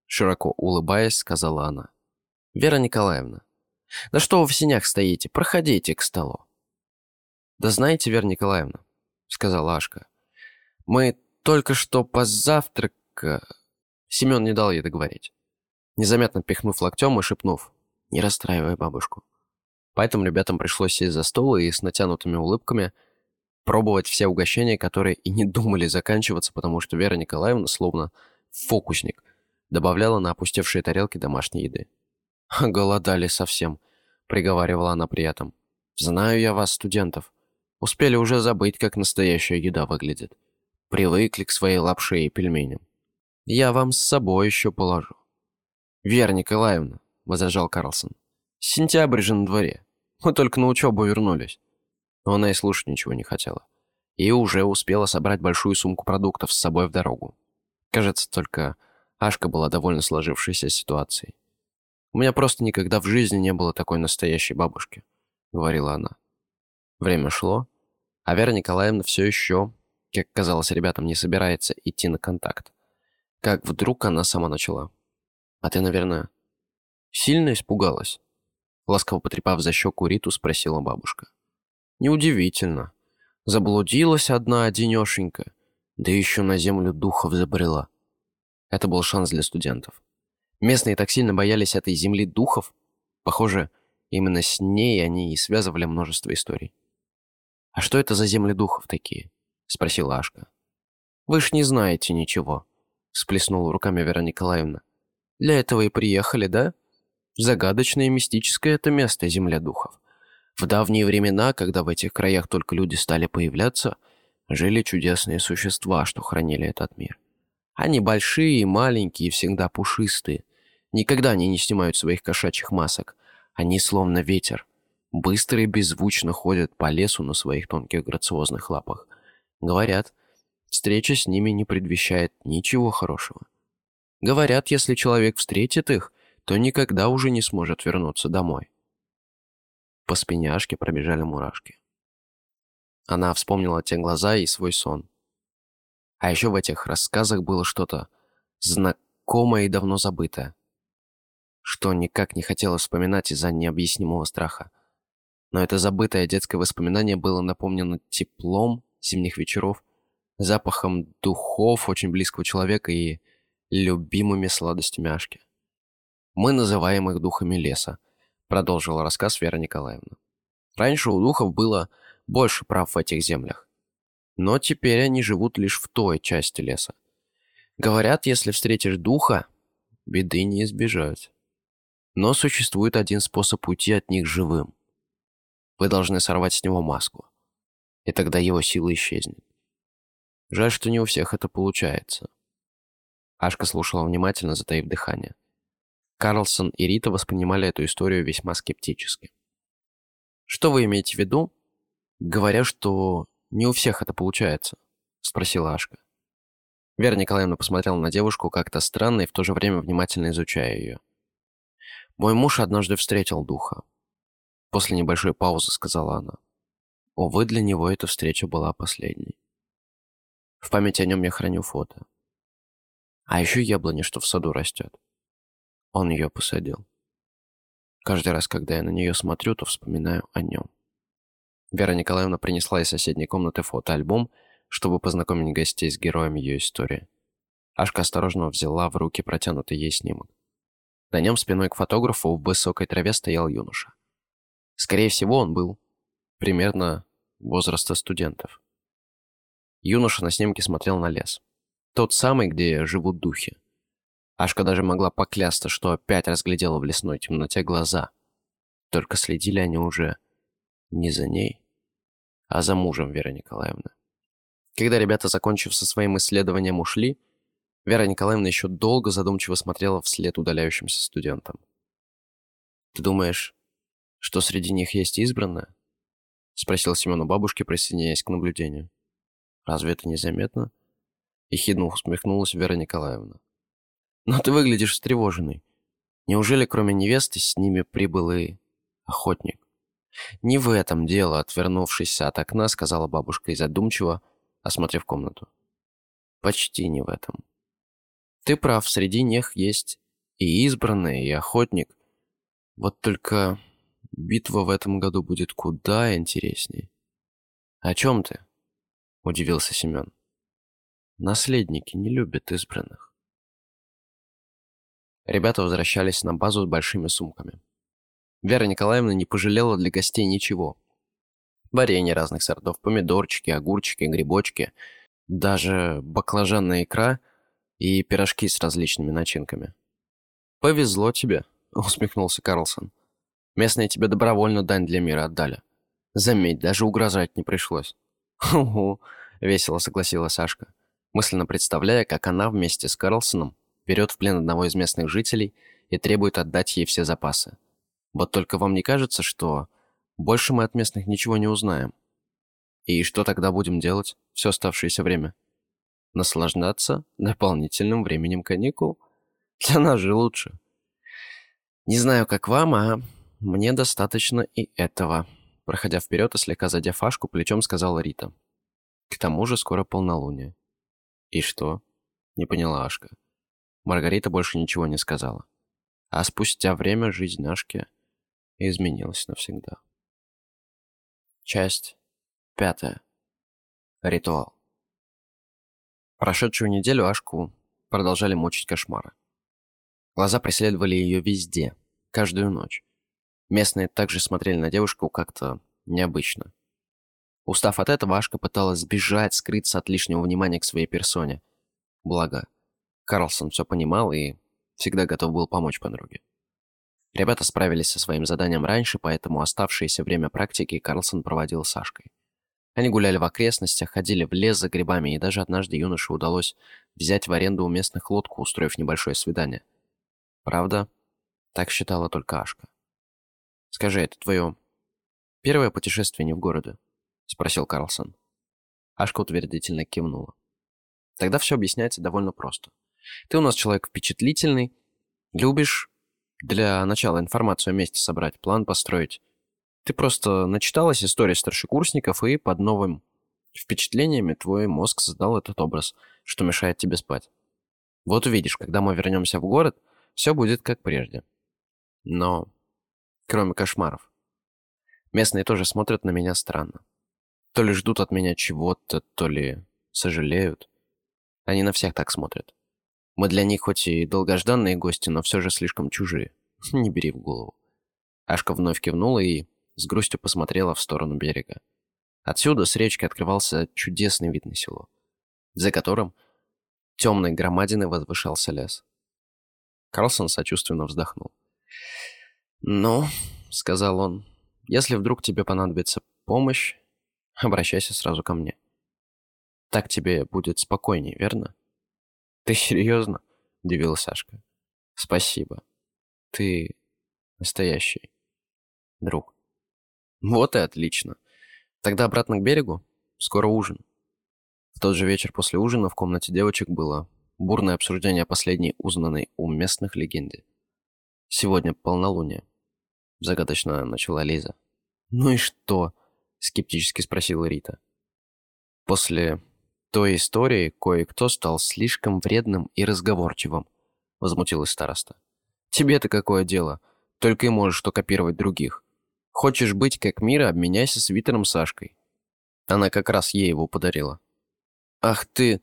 Широко улыбаясь, сказала она. «Вера Николаевна, да что вы в синях стоите? Проходите к столу». «Да знаете, Вера Николаевна», — сказала Ашка, — «мы только что позавтрака...» Семен не дал ей договорить, незаметно пихнув локтем и шепнув, «Не расстраивай бабушку». Поэтому ребятам пришлось сесть за стол и с натянутыми улыбками пробовать все угощения, которые и не думали заканчиваться, потому что Вера Николаевна, словно фокусник, добавляла на опустевшие тарелки домашней еды. «Голодали совсем», — приговаривала она при этом. «Знаю я вас, студентов. Успели уже забыть, как настоящая еда выглядит. Привыкли к своей лапше и пельменям. Я вам с собой еще положу». «Вера Николаевна», — возражал Карлсон, — «сентябрь же на дворе. Мы только на учебу вернулись». Но она и слушать ничего не хотела. И уже успела собрать большую сумку продуктов с собой в дорогу. Кажется, только Ашка была довольно сложившейся ситуацией. «У меня просто никогда в жизни не было такой настоящей бабушки», — говорила она. Время шло, а Вера Николаевна все еще, как казалось ребятам, не собирается идти на контакт. Как вдруг она сама начала. «А ты, наверное, сильно испугалась?» Ласково потрепав за щеку Риту, спросила бабушка. «Неудивительно. Заблудилась одна одинешенька, да еще на землю духов забрела». Это был шанс для студентов. Местные так сильно боялись этой земли духов. Похоже, именно с ней они и связывали множество историй. «А что это за земли духов такие?» — спросила Ашка. «Вы ж не знаете ничего», — сплеснула руками Вера Николаевна. «Для этого и приехали, да? Загадочное и мистическое это место, земля духов. В давние времена, когда в этих краях только люди стали появляться, жили чудесные существа, что хранили этот мир. Они большие и маленькие, всегда пушистые. Никогда они не снимают своих кошачьих масок. Они словно ветер, быстро и беззвучно ходят по лесу на своих тонких грациозных лапах. Говорят, встреча с ними не предвещает ничего хорошего. Говорят, если человек встретит их, то никогда уже не сможет вернуться домой. По спине Ашки пробежали мурашки. Она вспомнила те глаза и свой сон. А еще в этих рассказах было что-то знакомое и давно забытое, что никак не хотелось вспоминать из-за необъяснимого страха. Но это забытое детское воспоминание было наполнено теплом зимних вечеров, запахом духов очень близкого человека и любимыми сладостями Ашки. «Мы называем их духами леса», — продолжила рассказ Вера Николаевна. «Раньше у духов было больше прав в этих землях. Но теперь они живут лишь в той части леса. Говорят, если встретишь духа, беды не избежать. Но существует один способ уйти от них живым. Вы должны сорвать с него маску. И тогда его сила исчезнет. Жаль, что не у всех это получается. Ашка слушала внимательно, затаив дыхание. Карлсон и Рита воспринимали эту историю весьма скептически. «Что вы имеете в виду, говоря, что не у всех это получается?» — спросила Ашка. Вера Николаевна посмотрела на девушку как-то странно и в то же время внимательно изучая ее. «Мой муж однажды встретил духа. После небольшой паузы сказала она. Увы, для него эта встреча была последней. В память о нем я храню фото. А еще яблони, что в саду растет. Он ее посадил. Каждый раз, когда я на нее смотрю, то вспоминаю о нем. Вера Николаевна принесла из соседней комнаты фотоальбом, чтобы познакомить гостей с героем ее истории. Ашка осторожно взяла в руки протянутый ей снимок. На нем спиной к фотографу в высокой траве стоял юноша. Скорее всего, он был примерно возраста студентов. Юноша на снимке смотрел на лес. Тот самый, где живут духи. Ашка даже могла поклясться, что опять разглядела в лесной темноте глаза. Только следили они уже не за ней, а за мужем Веры Николаевны. Когда ребята, закончив со своим исследованием, ушли, Вера Николаевна еще долго задумчиво смотрела вслед удаляющимся студентам. «Ты думаешь, что среди них есть избранная?» — спросил Семен у бабушки, присоединяясь к наблюдению. «Разве это незаметно? Ехидно усмехнулась Вера Николаевна. Но ты выглядишь встревоженной. Неужели кроме невесты с ними прибыл и охотник? Не в этом дело, отвернувшись от окна, сказала бабушка и задумчиво, осмотрев комнату. Почти не в этом. Ты прав, среди них есть и избранный, и охотник. Вот только битва в этом году будет куда интересней. О чем ты? Удивился Семен. Наследники не любят избранных. Ребята возвращались на базу с большими сумками. Вера Николаевна не пожалела для гостей ничего. Варенье разных сортов, помидорчики, огурчики, грибочки, даже баклажанная икра и пирожки с различными начинками. «Повезло тебе», — усмехнулся Карлсон. «Местные тебе добровольно дань для мира отдали. Заметь, даже угрожать не пришлось». «Угу», — весело согласилась Сашка, мысленно представляя, как она вместе с Карлсоном берет в плен одного из местных жителей и требует отдать ей все запасы. Вот только вам не кажется, что больше мы от местных ничего не узнаем? И что тогда будем делать все оставшееся время? Наслаждаться дополнительным временем каникул? Для нас же лучше. Не знаю, как вам, а мне достаточно и этого. Проходя вперед и слегка задя фашку, плечом сказала Рита. К тому же скоро полнолуние. И что? Не поняла Ашка. Маргарита больше ничего не сказала. А спустя время жизнь Нашки изменилась навсегда. Часть пятая. Ритуал. Прошедшую неделю Ашку продолжали мучить кошмары. Глаза преследовали ее везде, каждую ночь. Местные также смотрели на девушку как-то необычно. Устав от этого, Ашка пыталась сбежать, скрыться от лишнего внимания к своей персоне. Благо, Карлсон все понимал и всегда готов был помочь подруге. Ребята справились со своим заданием раньше, поэтому оставшееся время практики Карлсон проводил с Сашкой. Они гуляли в окрестностях, ходили в лес за грибами, и даже однажды юноше удалось взять в аренду у местных лодку, устроив небольшое свидание. Правда, так считала только Ашка. «Скажи, это твое первое путешествие не в городе?» — спросил Карлсон. Ашка утвердительно кивнула. Тогда все объясняется довольно просто. Ты у нас человек впечатлительный, любишь для начала информацию о месте собрать, план построить. Ты просто начиталась истории старшекурсников, и под новым впечатлениями твой мозг создал этот образ, что мешает тебе спать. Вот увидишь, когда мы вернемся в город, все будет как прежде. Но кроме кошмаров. Местные тоже смотрят на меня странно. То ли ждут от меня чего-то, то ли сожалеют. Они на всех так смотрят. Мы для них хоть и долгожданные гости, но все же слишком чужие. Не бери в голову. Ашка вновь кивнула и с грустью посмотрела в сторону берега. Отсюда с речки открывался чудесный вид на село, за которым темной громадиной возвышался лес. Карлсон сочувственно вздохнул. «Ну, — сказал он, — если вдруг тебе понадобится помощь, обращайся сразу ко мне. Так тебе будет спокойнее, верно?» «Ты серьезно?» — удивилась Сашка. «Спасибо. Ты настоящий друг». «Вот и отлично. Тогда обратно к берегу. Скоро ужин». В тот же вечер после ужина в комнате девочек было бурное обсуждение последней узнанной у местных легенде. «Сегодня полнолуние», — загадочно начала Лиза. «Ну и что?» — скептически спросила Рита. После той истории кое-кто стал слишком вредным и разговорчивым», — возмутилась староста. «Тебе-то какое дело? Только и можешь что копировать других. Хочешь быть как Мира, обменяйся свитером Сашкой». Она как раз ей его подарила. «Ах ты!»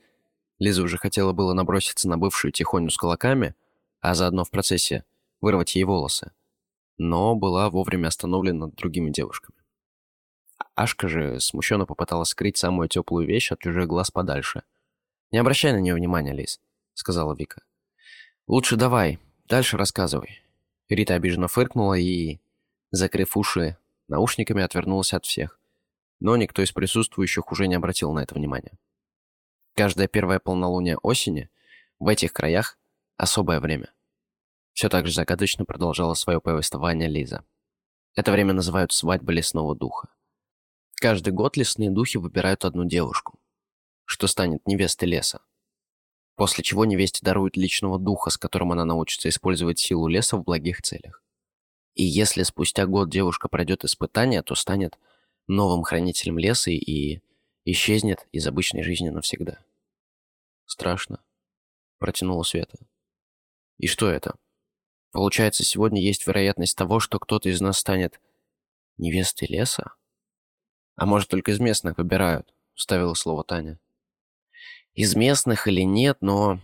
Лиза уже хотела было наброситься на бывшую тихоню с кулаками, а заодно в процессе вырвать ей волосы, но была вовремя остановлена другими девушками. Ашка же смущенно попыталась скрыть самую теплую вещь от чужих глаз подальше. «Не обращай на нее внимания, Лиз», — сказала Вика. «Лучше давай, дальше рассказывай». Рита обиженно фыркнула и, закрыв уши, наушниками отвернулась от всех. Но никто из присутствующих уже не обратил на это внимания. Каждое первое полнолуние осени в этих краях особое время. Все так же загадочно продолжала свое повествование Лиза. Это время называют свадьбой лесного духа. Каждый год лесные духи выбирают одну девушку, что станет невестой леса. После чего невесте даруют личного духа, с которым она научится использовать силу леса в благих целях. И если спустя год девушка пройдет испытание, то станет новым хранителем леса и исчезнет из обычной жизни навсегда. Страшно. Протянула Света. И что это? Получается, сегодня есть вероятность того, что кто-то из нас станет невестой леса? А может, только из местных выбирают? Вставила слово Таня. Из местных или нет, но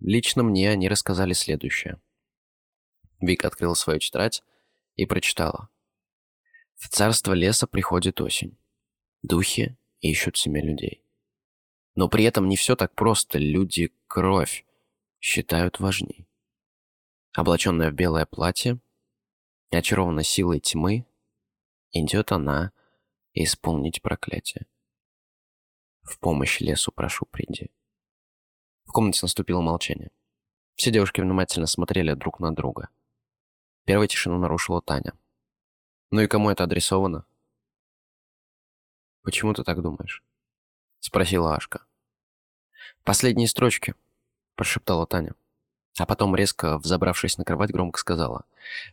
лично мне они рассказали следующее. Вика открыла свою тетрадь и прочитала. В царство леса приходит осень. Духи ищут себе людей. Но при этом не все так просто. Люди кровь считают важней. Облаченная в белое платье, очарована силой тьмы, идет она исполнить проклятие. В помощь лесу прошу, приди. В комнате наступило молчание. Все девушки внимательно смотрели друг на друга. Первой тишину нарушила Таня. «Ну и кому это адресовано?» «Почему ты так думаешь?» — спросила Ашка. «Последние строчки», — прошептала Таня. А потом, резко взобравшись на кровать, громко сказала.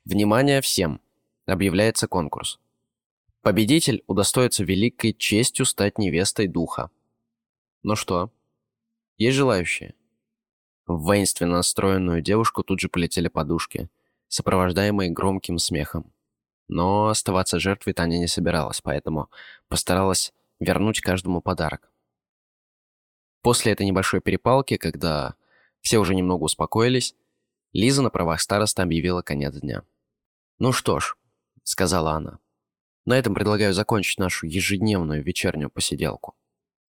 «Внимание всем! Объявляется конкурс. Победитель удостоится великой честью стать невестой духа. Ну что, есть желающие?» В воинственно настроенную девушку тут же полетели подушки, сопровождаемые громким смехом. Но оставаться жертвой Таня не собиралась, поэтому постаралась вернуть каждому подарок. После этой небольшой перепалки, когда все уже немного успокоились, Лиза на правах староста объявила конец дня. «Ну что ж», — сказала она, — «на этом предлагаю закончить нашу ежедневную вечернюю посиделку.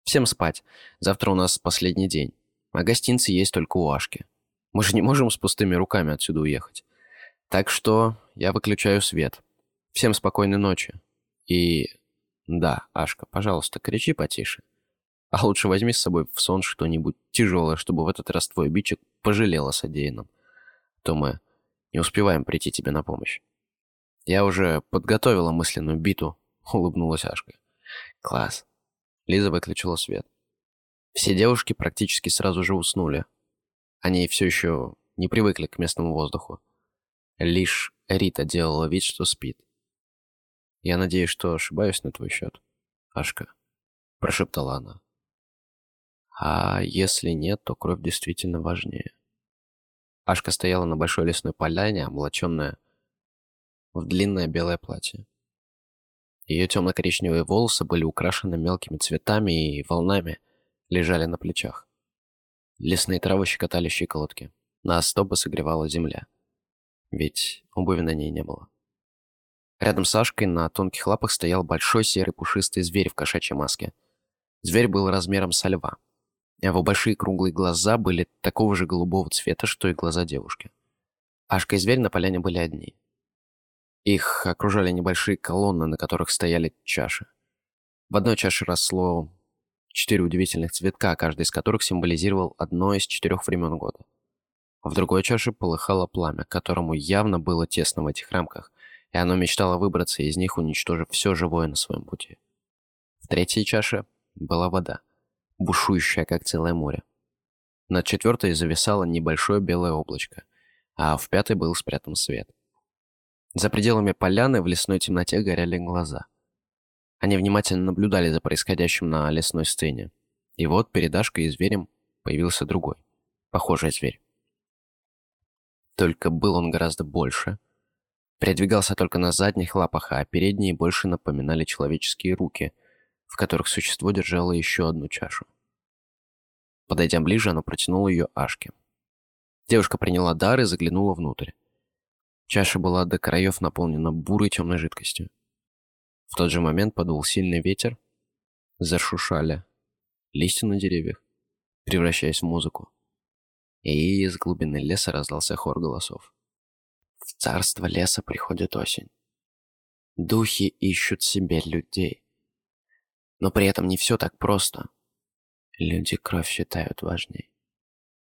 Всем спать, завтра у нас последний день, а гостинцы есть только у Ашки. Мы же не можем с пустыми руками отсюда уехать. Так что я выключаю свет. Всем спокойной ночи. И... Да, Ашка, пожалуйста, кричи потише. А лучше возьми с собой в сон что-нибудь тяжелое, чтобы в этот раз твой бичек пожалел о содеянном. То мы не успеваем прийти тебе на помощь. Я уже подготовила мысленную биту, улыбнулась Ашка. Класс. Лиза выключила свет. Все девушки практически сразу же уснули. Они все еще не привыкли к местному воздуху. Лишь Рита делала вид, что спит. «Я надеюсь, что ошибаюсь на твой счет, Ашка», — прошептала она. А если нет, то кровь действительно важнее. Ашка стояла на большой лесной поляне, облаченная в длинное белое платье. Ее темно-коричневые волосы были украшены мелкими цветами и волнами лежали на плечах. Лесные травы щекотали щиколотки. Нас стопы согревала земля. Ведь обуви на ней не было. Рядом с Ашкой на тонких лапах стоял большой серый пушистый зверь в кошачьей маске. Зверь был размером со льва. Его большие круглые глаза были такого же голубого цвета, что и глаза девушки. Ашка и зверь на поляне были одни. Их окружали небольшие колонны, на которых стояли чаши. В одной чаше росло четыре удивительных цветка, каждый из которых символизировал одно из четырех времен года. В другой чаше полыхало пламя, которому явно было тесно в этих рамках, и оно мечтало выбраться из них, уничтожив все живое на своем пути. В третьей чаше была вода бушующая, как целое море. Над четвертой зависало небольшое белое облачко, а в пятой был спрятан свет. За пределами поляны в лесной темноте горели глаза. Они внимательно наблюдали за происходящим на лесной сцене. И вот перед Ашкой и зверем появился другой, похожий зверь. Только был он гораздо больше. Передвигался только на задних лапах, а передние больше напоминали человеческие руки – в которых существо держало еще одну чашу. Подойдя ближе, оно протянуло ее Ашке. Девушка приняла дар и заглянула внутрь. Чаша была до краев наполнена бурой темной жидкостью. В тот же момент подул сильный ветер, зашушали листья на деревьях, превращаясь в музыку. И из глубины леса раздался хор голосов. В царство леса приходит осень. Духи ищут себе людей. Но при этом не все так просто. Люди кровь считают важней.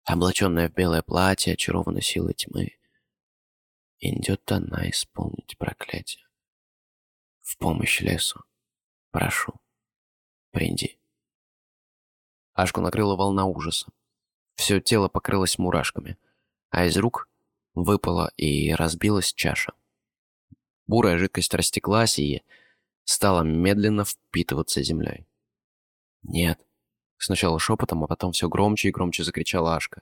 Облаченная в белое платье, очарована силой тьмы. Идет она исполнить проклятие. В помощь лесу. Прошу, приди. Ашку накрыла волна ужаса. Все тело покрылось мурашками, а из рук выпала и разбилась чаша. Бурая жидкость растеклась и стала медленно впитываться землей. «Нет!» Сначала шепотом, а потом все громче и громче закричала Ашка.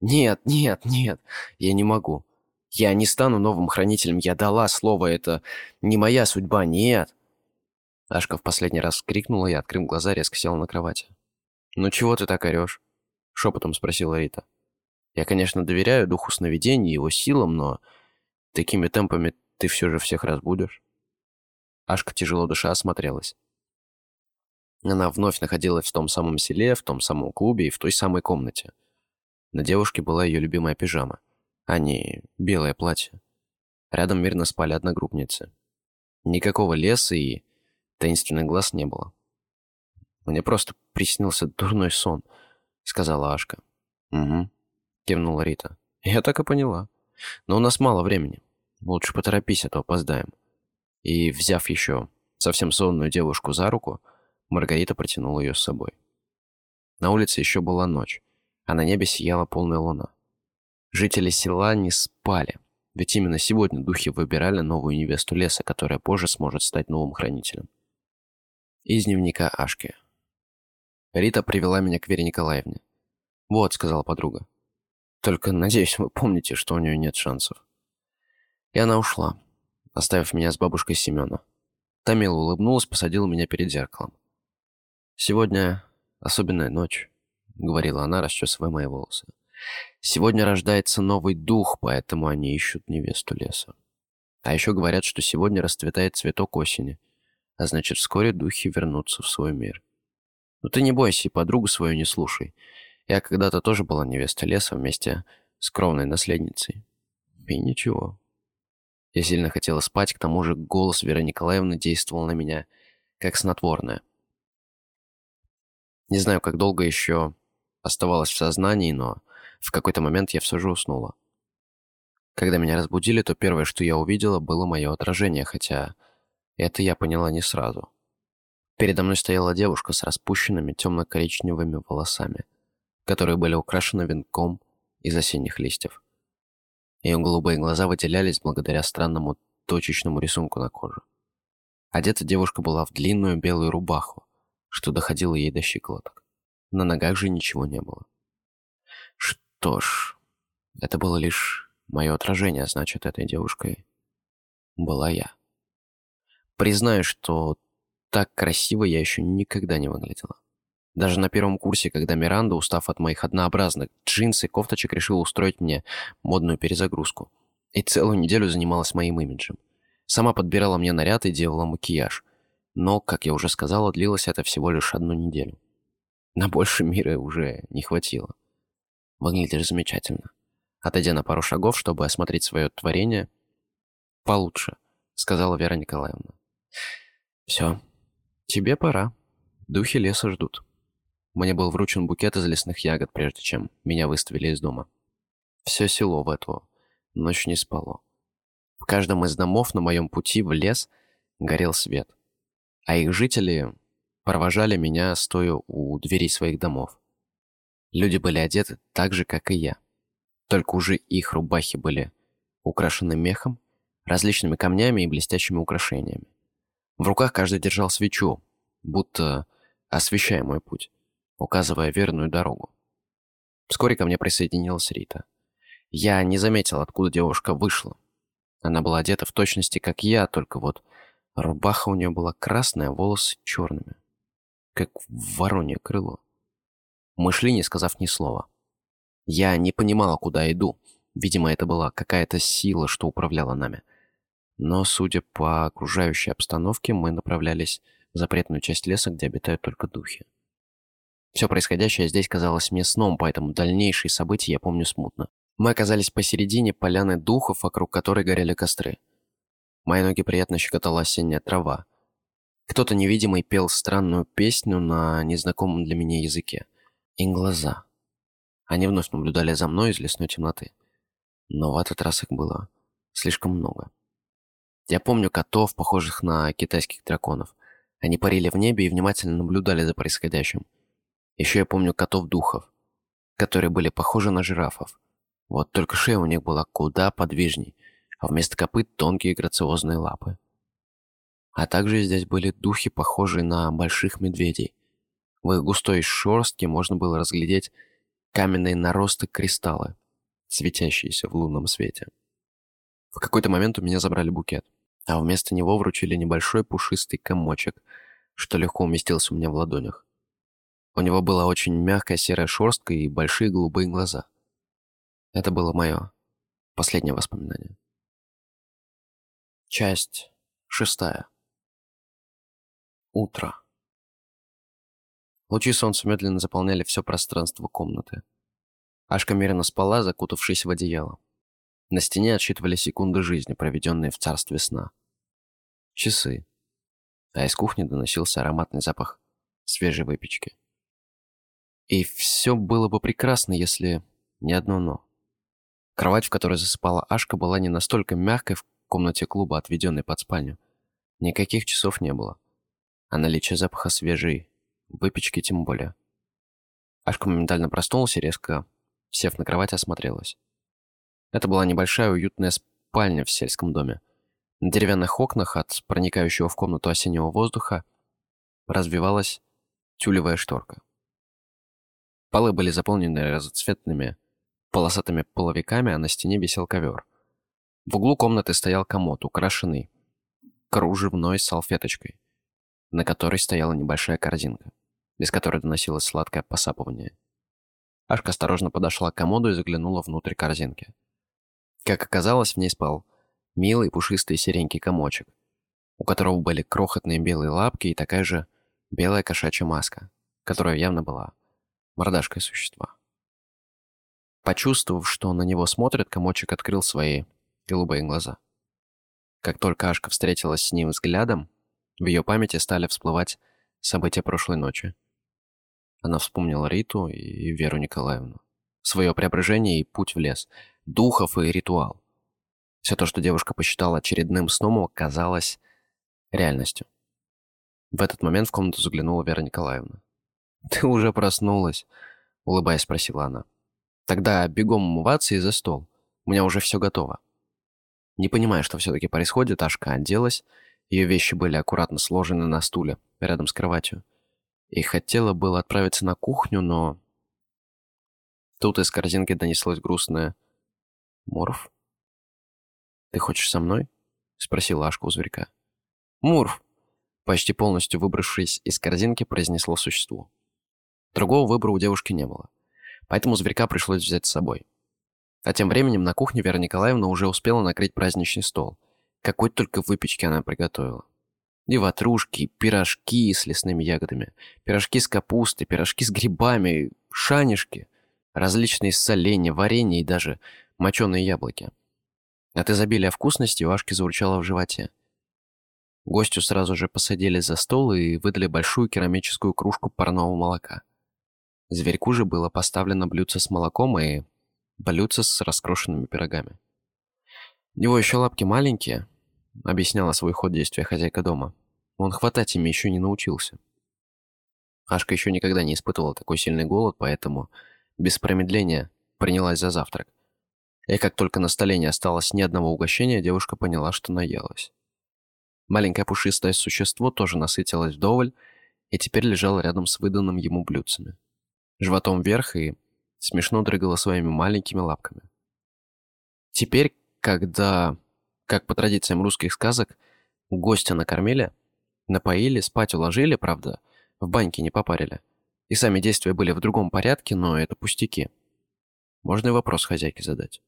«Нет, нет, нет! Я не могу! Я не стану новым хранителем! Я дала слово! Это не моя судьба! Нет!» Ашка в последний раз крикнула и, открыв глаза, резко села на кровати. «Ну чего ты так орешь?» — шепотом спросила Рита. «Я, конечно, доверяю духу сновидений и его силам, но такими темпами ты все же всех разбудишь». Ашка тяжело душа осмотрелась. Она вновь находилась в том самом селе, в том самом клубе и в той самой комнате. На девушке была ее любимая пижама, а не белое платье. Рядом мирно спали одногруппницы. Никакого леса и таинственных глаз не было. «Мне просто приснился дурной сон», — сказала Ашка. «Угу», — кивнула Рита. «Я так и поняла. Но у нас мало времени. Лучше поторопись, а то опоздаем». И, взяв еще совсем сонную девушку за руку, Маргарита протянула ее с собой. На улице еще была ночь, а на небе сияла полная луна. Жители села не спали, ведь именно сегодня духи выбирали новую невесту леса, которая позже сможет стать новым хранителем. Из дневника Ашки. Рита привела меня к Вере Николаевне. «Вот», — сказала подруга. «Только, надеюсь, вы помните, что у нее нет шансов». И она ушла, оставив меня с бабушкой Семена. Та мило улыбнулась, посадила меня перед зеркалом. «Сегодня особенная ночь», — говорила она, расчесывая мои волосы. «Сегодня рождается новый дух, поэтому они ищут невесту леса. А еще говорят, что сегодня расцветает цветок осени, а значит, вскоре духи вернутся в свой мир. Но ты не бойся и подругу свою не слушай. Я когда-то тоже была невестой леса вместе с кровной наследницей. И ничего, я сильно хотела спать, к тому же голос Веры Николаевны действовал на меня как снотворное. Не знаю, как долго еще оставалось в сознании, но в какой-то момент я все же уснула. Когда меня разбудили, то первое, что я увидела, было мое отражение, хотя это я поняла не сразу. Передо мной стояла девушка с распущенными темно-коричневыми волосами, которые были украшены венком из осенних листьев. Ее голубые глаза выделялись благодаря странному точечному рисунку на коже. Одета девушка была в длинную белую рубаху, что доходило ей до щиколоток. На ногах же ничего не было. Что ж, это было лишь мое отражение, значит, этой девушкой была я. Признаю, что так красиво я еще никогда не выглядела. Даже на первом курсе, когда Миранда, устав от моих однообразных джинс и кофточек, решила устроить мне модную перезагрузку. И целую неделю занималась моим имиджем. Сама подбирала мне наряд и делала макияж. Но, как я уже сказала, длилось это всего лишь одну неделю. На больше мира уже не хватило. Выглядишь замечательно. Отойдя на пару шагов, чтобы осмотреть свое творение, получше, сказала Вера Николаевна. Все, тебе пора. Духи леса ждут. Мне был вручен букет из лесных ягод, прежде чем меня выставили из дома. Все село в эту ночь не спало. В каждом из домов на моем пути в лес горел свет, а их жители провожали меня, стоя у дверей своих домов. Люди были одеты так же, как и я. Только уже их рубахи были украшены мехом, различными камнями и блестящими украшениями. В руках каждый держал свечу, будто освещая мой путь указывая верную дорогу. Вскоре ко мне присоединилась Рита. Я не заметил, откуда девушка вышла. Она была одета в точности, как я, только вот рубаха у нее была красная, волосы черными. Как воронье крыло. Мы шли, не сказав ни слова. Я не понимала, куда иду. Видимо, это была какая-то сила, что управляла нами. Но, судя по окружающей обстановке, мы направлялись в запретную часть леса, где обитают только духи. Все происходящее здесь казалось мне сном, поэтому дальнейшие события я помню смутно. Мы оказались посередине поляны духов, вокруг которой горели костры. Мои ноги приятно щекотала осенняя трава. Кто-то невидимый пел странную песню на незнакомом для меня языке. И глаза. Они вновь наблюдали за мной из лесной темноты. Но в этот раз их было слишком много. Я помню котов, похожих на китайских драконов. Они парили в небе и внимательно наблюдали за происходящим. Еще я помню котов-духов. которые были похожи на жирафов. Вот только шея у них была куда подвижней, а вместо копыт тонкие грациозные лапы. А также здесь были духи, похожие на больших медведей. В их густой шерстке можно было разглядеть каменные наросты кристаллы, светящиеся в лунном свете. В какой-то момент у меня забрали букет, а вместо него вручили небольшой пушистый комочек, что легко уместился у меня в ладонях. У него была очень мягкая серая шерстка и большие голубые глаза. Это было мое последнее воспоминание. Часть шестая. Утро. Лучи солнца медленно заполняли все пространство комнаты. Ашка меренно спала, закутавшись в одеяло. На стене отсчитывали секунды жизни, проведенные в царстве сна. Часы. А из кухни доносился ароматный запах свежей выпечки. И все было бы прекрасно, если не одно «но». Кровать, в которой засыпала Ашка, была не настолько мягкой в комнате клуба, отведенной под спальню. Никаких часов не было. А наличие запаха свежей выпечки тем более. Ашка моментально проснулась и резко, сев на кровать, осмотрелась. Это была небольшая уютная спальня в сельском доме. На деревянных окнах от проникающего в комнату осеннего воздуха развивалась тюлевая шторка. Полы были заполнены разноцветными полосатыми половиками, а на стене висел ковер. В углу комнаты стоял комод, украшенный кружевной салфеточкой, на которой стояла небольшая корзинка, без которой доносилось сладкое посапывание. Ашка осторожно подошла к комоду и заглянула внутрь корзинки. Как оказалось, в ней спал милый пушистый серенький комочек, у которого были крохотные белые лапки и такая же белая кошачья маска, которая явно была мордашкой существа. Почувствовав, что на него смотрят, комочек открыл свои голубые глаза. Как только Ашка встретилась с ним взглядом, в ее памяти стали всплывать события прошлой ночи. Она вспомнила Риту и Веру Николаевну, свое преображение и путь в лес, духов и ритуал. Все то, что девушка посчитала очередным сном, оказалось реальностью. В этот момент в комнату заглянула Вера Николаевна. «Ты уже проснулась?» — улыбаясь, спросила она. Тогда бегом умываться и за стол. У меня уже все готово. Не понимая, что все-таки происходит, Ашка оделась. Ее вещи были аккуратно сложены на стуле, рядом с кроватью. И хотела было отправиться на кухню, но... Тут из корзинки донеслось грустное «Морф? Ты хочешь со мной?» — спросила Ашка у зверька. «Мурф!» — почти полностью выбравшись из корзинки, произнесло существо. Другого выбора у девушки не было поэтому зверька пришлось взять с собой. А тем временем на кухне Вера Николаевна уже успела накрыть праздничный стол. Какой только выпечки она приготовила. И ватрушки, и пирожки с лесными ягодами, пирожки с капустой, пирожки с грибами, шанишки, различные соленья, варенье и даже моченые яблоки. От изобилия вкусности у Ашки заурчало в животе. Гостю сразу же посадили за стол и выдали большую керамическую кружку парного молока. Зверьку же было поставлено блюдце с молоком и блюдце с раскрошенными пирогами. «У него еще лапки маленькие», — объясняла свой ход действия хозяйка дома. «Он хватать ими еще не научился». Ашка еще никогда не испытывала такой сильный голод, поэтому без промедления принялась за завтрак. И как только на столе не осталось ни одного угощения, девушка поняла, что наелась. Маленькое пушистое существо тоже насытилось вдоволь и теперь лежало рядом с выданным ему блюдцами животом вверх и смешно дрыгала своими маленькими лапками. Теперь, когда, как по традициям русских сказок, гостя накормили, напоили, спать уложили, правда, в баньке не попарили, и сами действия были в другом порядке, но это пустяки. Можно и вопрос хозяйке задать.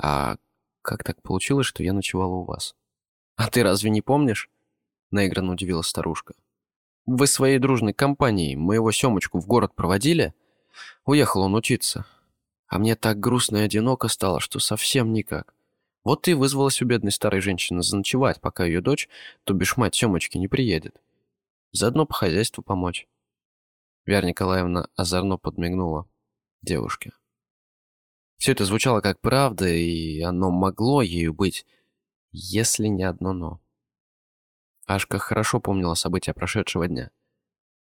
«А как так получилось, что я ночевала у вас?» «А ты разве не помнишь?» — наигранно удивилась старушка. Вы своей дружной компанией моего Семочку в город проводили? Уехал он учиться. А мне так грустно и одиноко стало, что совсем никак. Вот ты вызвалась у бедной старой женщины заночевать, пока ее дочь, то бишь мать Семочки, не приедет. Заодно по хозяйству помочь. Вера Николаевна озорно подмигнула девушке. Все это звучало как правда, и оно могло ею быть, если не одно «но». Ашка хорошо помнила события прошедшего дня.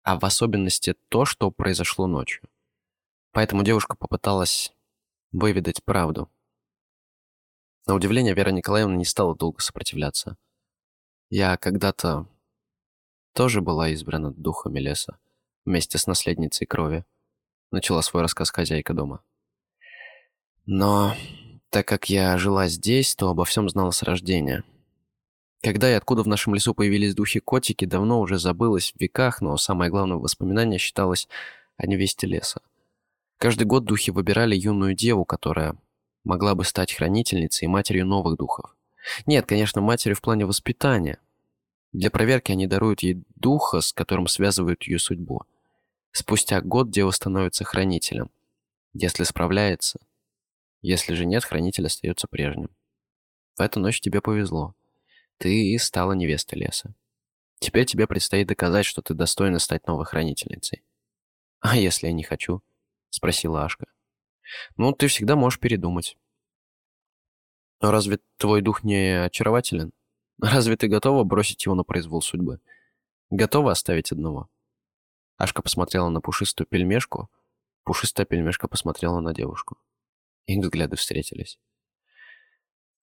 А в особенности то, что произошло ночью. Поэтому девушка попыталась выведать правду. На удивление Вера Николаевна не стала долго сопротивляться. Я когда-то тоже была избрана духами леса вместе с наследницей крови. Начала свой рассказ хозяйка дома. Но так как я жила здесь, то обо всем знала с рождения. Когда и откуда в нашем лесу появились духи-котики, давно уже забылось в веках, но самое главное воспоминание считалось о невесте леса. Каждый год духи выбирали юную деву, которая могла бы стать хранительницей и матерью новых духов. Нет, конечно, матерью в плане воспитания. Для проверки они даруют ей духа, с которым связывают ее судьбу. Спустя год дева становится хранителем. Если справляется. Если же нет, хранитель остается прежним. В эту ночь тебе повезло. Ты стала невестой леса. Теперь тебе предстоит доказать, что ты достойна стать новой хранительницей. А если я не хочу? Спросила Ашка. Ну, ты всегда можешь передумать. Разве твой дух не очарователен? Разве ты готова бросить его на произвол судьбы? Готова оставить одного? Ашка посмотрела на пушистую пельмешку. Пушистая пельмешка посмотрела на девушку. Их взгляды встретились.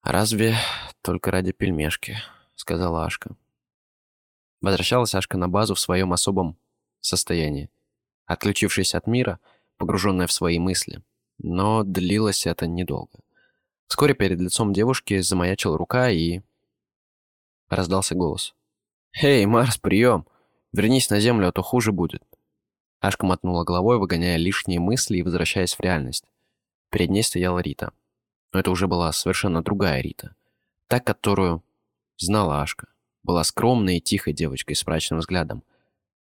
«Разве только ради пельмешки», — сказала Ашка. Возвращалась Ашка на базу в своем особом состоянии. Отключившись от мира, погруженная в свои мысли. Но длилось это недолго. Вскоре перед лицом девушки замаячила рука и... Раздался голос. «Эй, Марс, прием! Вернись на Землю, а то хуже будет!» Ашка мотнула головой, выгоняя лишние мысли и возвращаясь в реальность. Перед ней стояла Рита. Но это уже была совершенно другая Рита. Та, которую знала Ашка. Была скромной и тихой девочкой с мрачным взглядом.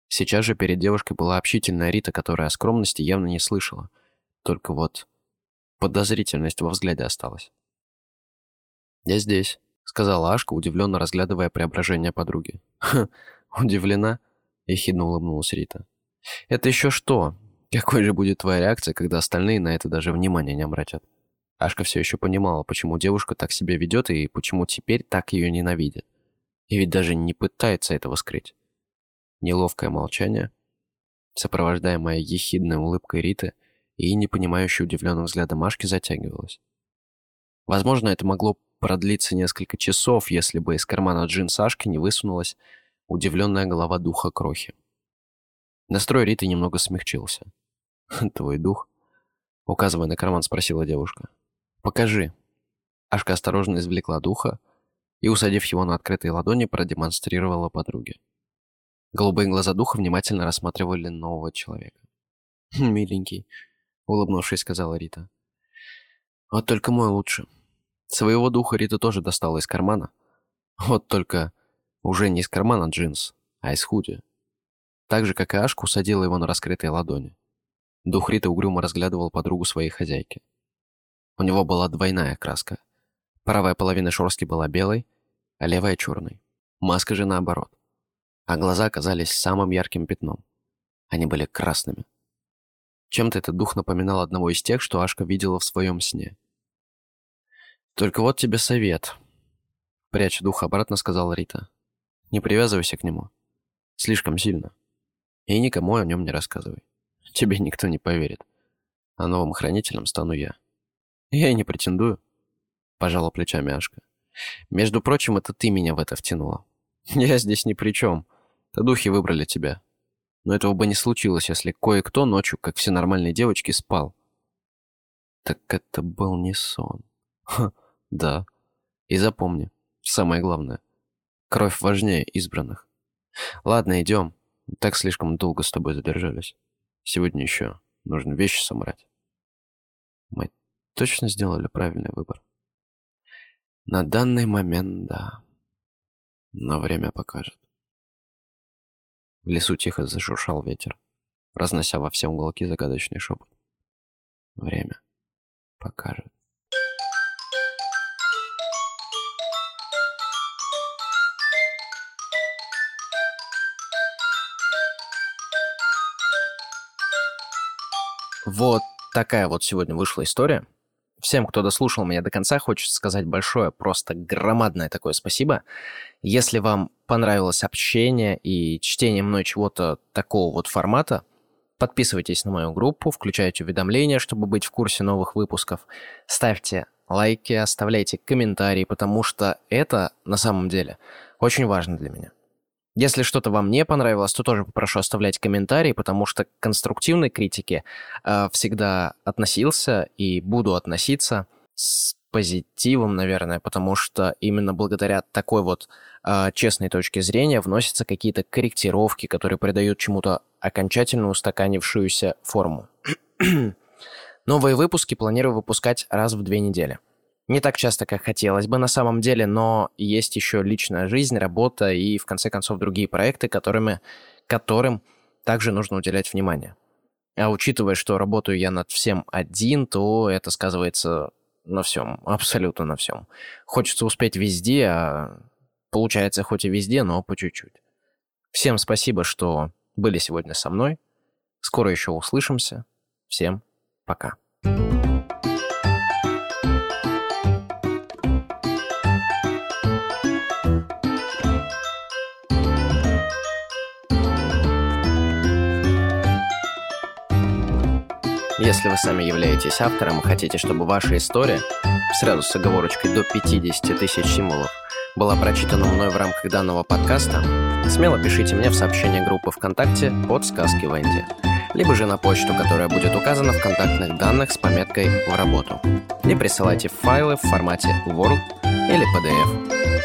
Сейчас же перед девушкой была общительная Рита, которая о скромности явно не слышала. Только вот подозрительность во взгляде осталась. «Я здесь», — сказала Ашка, удивленно разглядывая преображение подруги. «Ха, удивлена?» — ехидно улыбнулась Рита. «Это еще что? Какой же будет твоя реакция, когда остальные на это даже внимания не обратят?» Ашка все еще понимала, почему девушка так себя ведет и почему теперь так ее ненавидит. И ведь даже не пытается этого скрыть. Неловкое молчание, сопровождаемое ехидной улыбкой Риты и непонимающей удивленным взглядом Машки затягивалось. Возможно, это могло продлиться несколько часов, если бы из кармана джинс Сашки не высунулась удивленная голова духа Крохи. Настрой Риты немного смягчился. «Твой дух?» Указывая на карман, спросила девушка. «Покажи». Ашка осторожно извлекла духа и, усадив его на открытые ладони, продемонстрировала подруге. Голубые глаза духа внимательно рассматривали нового человека. «Хм, «Миленький», — улыбнувшись, сказала Рита. «Вот только мой лучше». Своего духа Рита тоже достала из кармана. Вот только уже не из кармана джинс, а из худи. Так же, как и Ашку, усадила его на раскрытые ладони. Дух Риты угрюмо разглядывал подругу своей хозяйки. У него была двойная краска. Правая половина шорстки была белой, а левая — черной. Маска же наоборот а глаза оказались самым ярким пятном. Они были красными. Чем-то этот дух напоминал одного из тех, что Ашка видела в своем сне. «Только вот тебе совет», — пряча дух обратно, сказала Рита. «Не привязывайся к нему. Слишком сильно. И никому о нем не рассказывай. Тебе никто не поверит. А новым хранителем стану я». «Я и не претендую», — пожала плечами Ашка. «Между прочим, это ты меня в это втянула. Я здесь ни при чем. То духи выбрали тебя. Но этого бы не случилось, если кое-кто ночью, как все нормальные девочки, спал. Так это был не сон. Ха, да. И запомни, самое главное. Кровь важнее избранных. Ладно, идем. Так слишком долго с тобой задержались. Сегодня еще нужно вещи собрать. Мы точно сделали правильный выбор. На данный момент, да. Но время покажет. В лесу тихо зашуршал ветер, разнося во все уголки загадочный шепот. Время покажет. Вот такая вот сегодня вышла история. Всем, кто дослушал меня до конца, хочется сказать большое, просто громадное такое спасибо. Если вам понравилось общение и чтение мной чего-то такого вот формата, Подписывайтесь на мою группу, включайте уведомления, чтобы быть в курсе новых выпусков. Ставьте лайки, оставляйте комментарии, потому что это на самом деле очень важно для меня. Если что-то вам не понравилось, то тоже попрошу оставлять комментарии, потому что к конструктивной критике э, всегда относился и буду относиться с позитивом, наверное, потому что именно благодаря такой вот э, честной точке зрения вносятся какие-то корректировки, которые придают чему-то окончательно устаканившуюся форму. Новые выпуски планирую выпускать раз в две недели. Не так часто, как хотелось бы на самом деле, но есть еще личная жизнь, работа и, в конце концов, другие проекты, которыми, которым также нужно уделять внимание. А учитывая, что работаю я над всем один, то это сказывается на всем, абсолютно на всем. Хочется успеть везде, а получается хоть и везде, но по чуть-чуть. Всем спасибо, что были сегодня со мной. Скоро еще услышимся. Всем пока. Если вы сами являетесь автором и хотите, чтобы ваша история, сразу с оговорочкой до 50 тысяч символов, была прочитана мной в рамках данного подкаста, смело пишите мне в сообщение группы ВКонтакте под «Сказки Венди», либо же на почту, которая будет указана в контактных данных с пометкой «В работу». И присылайте файлы в формате Word или PDF.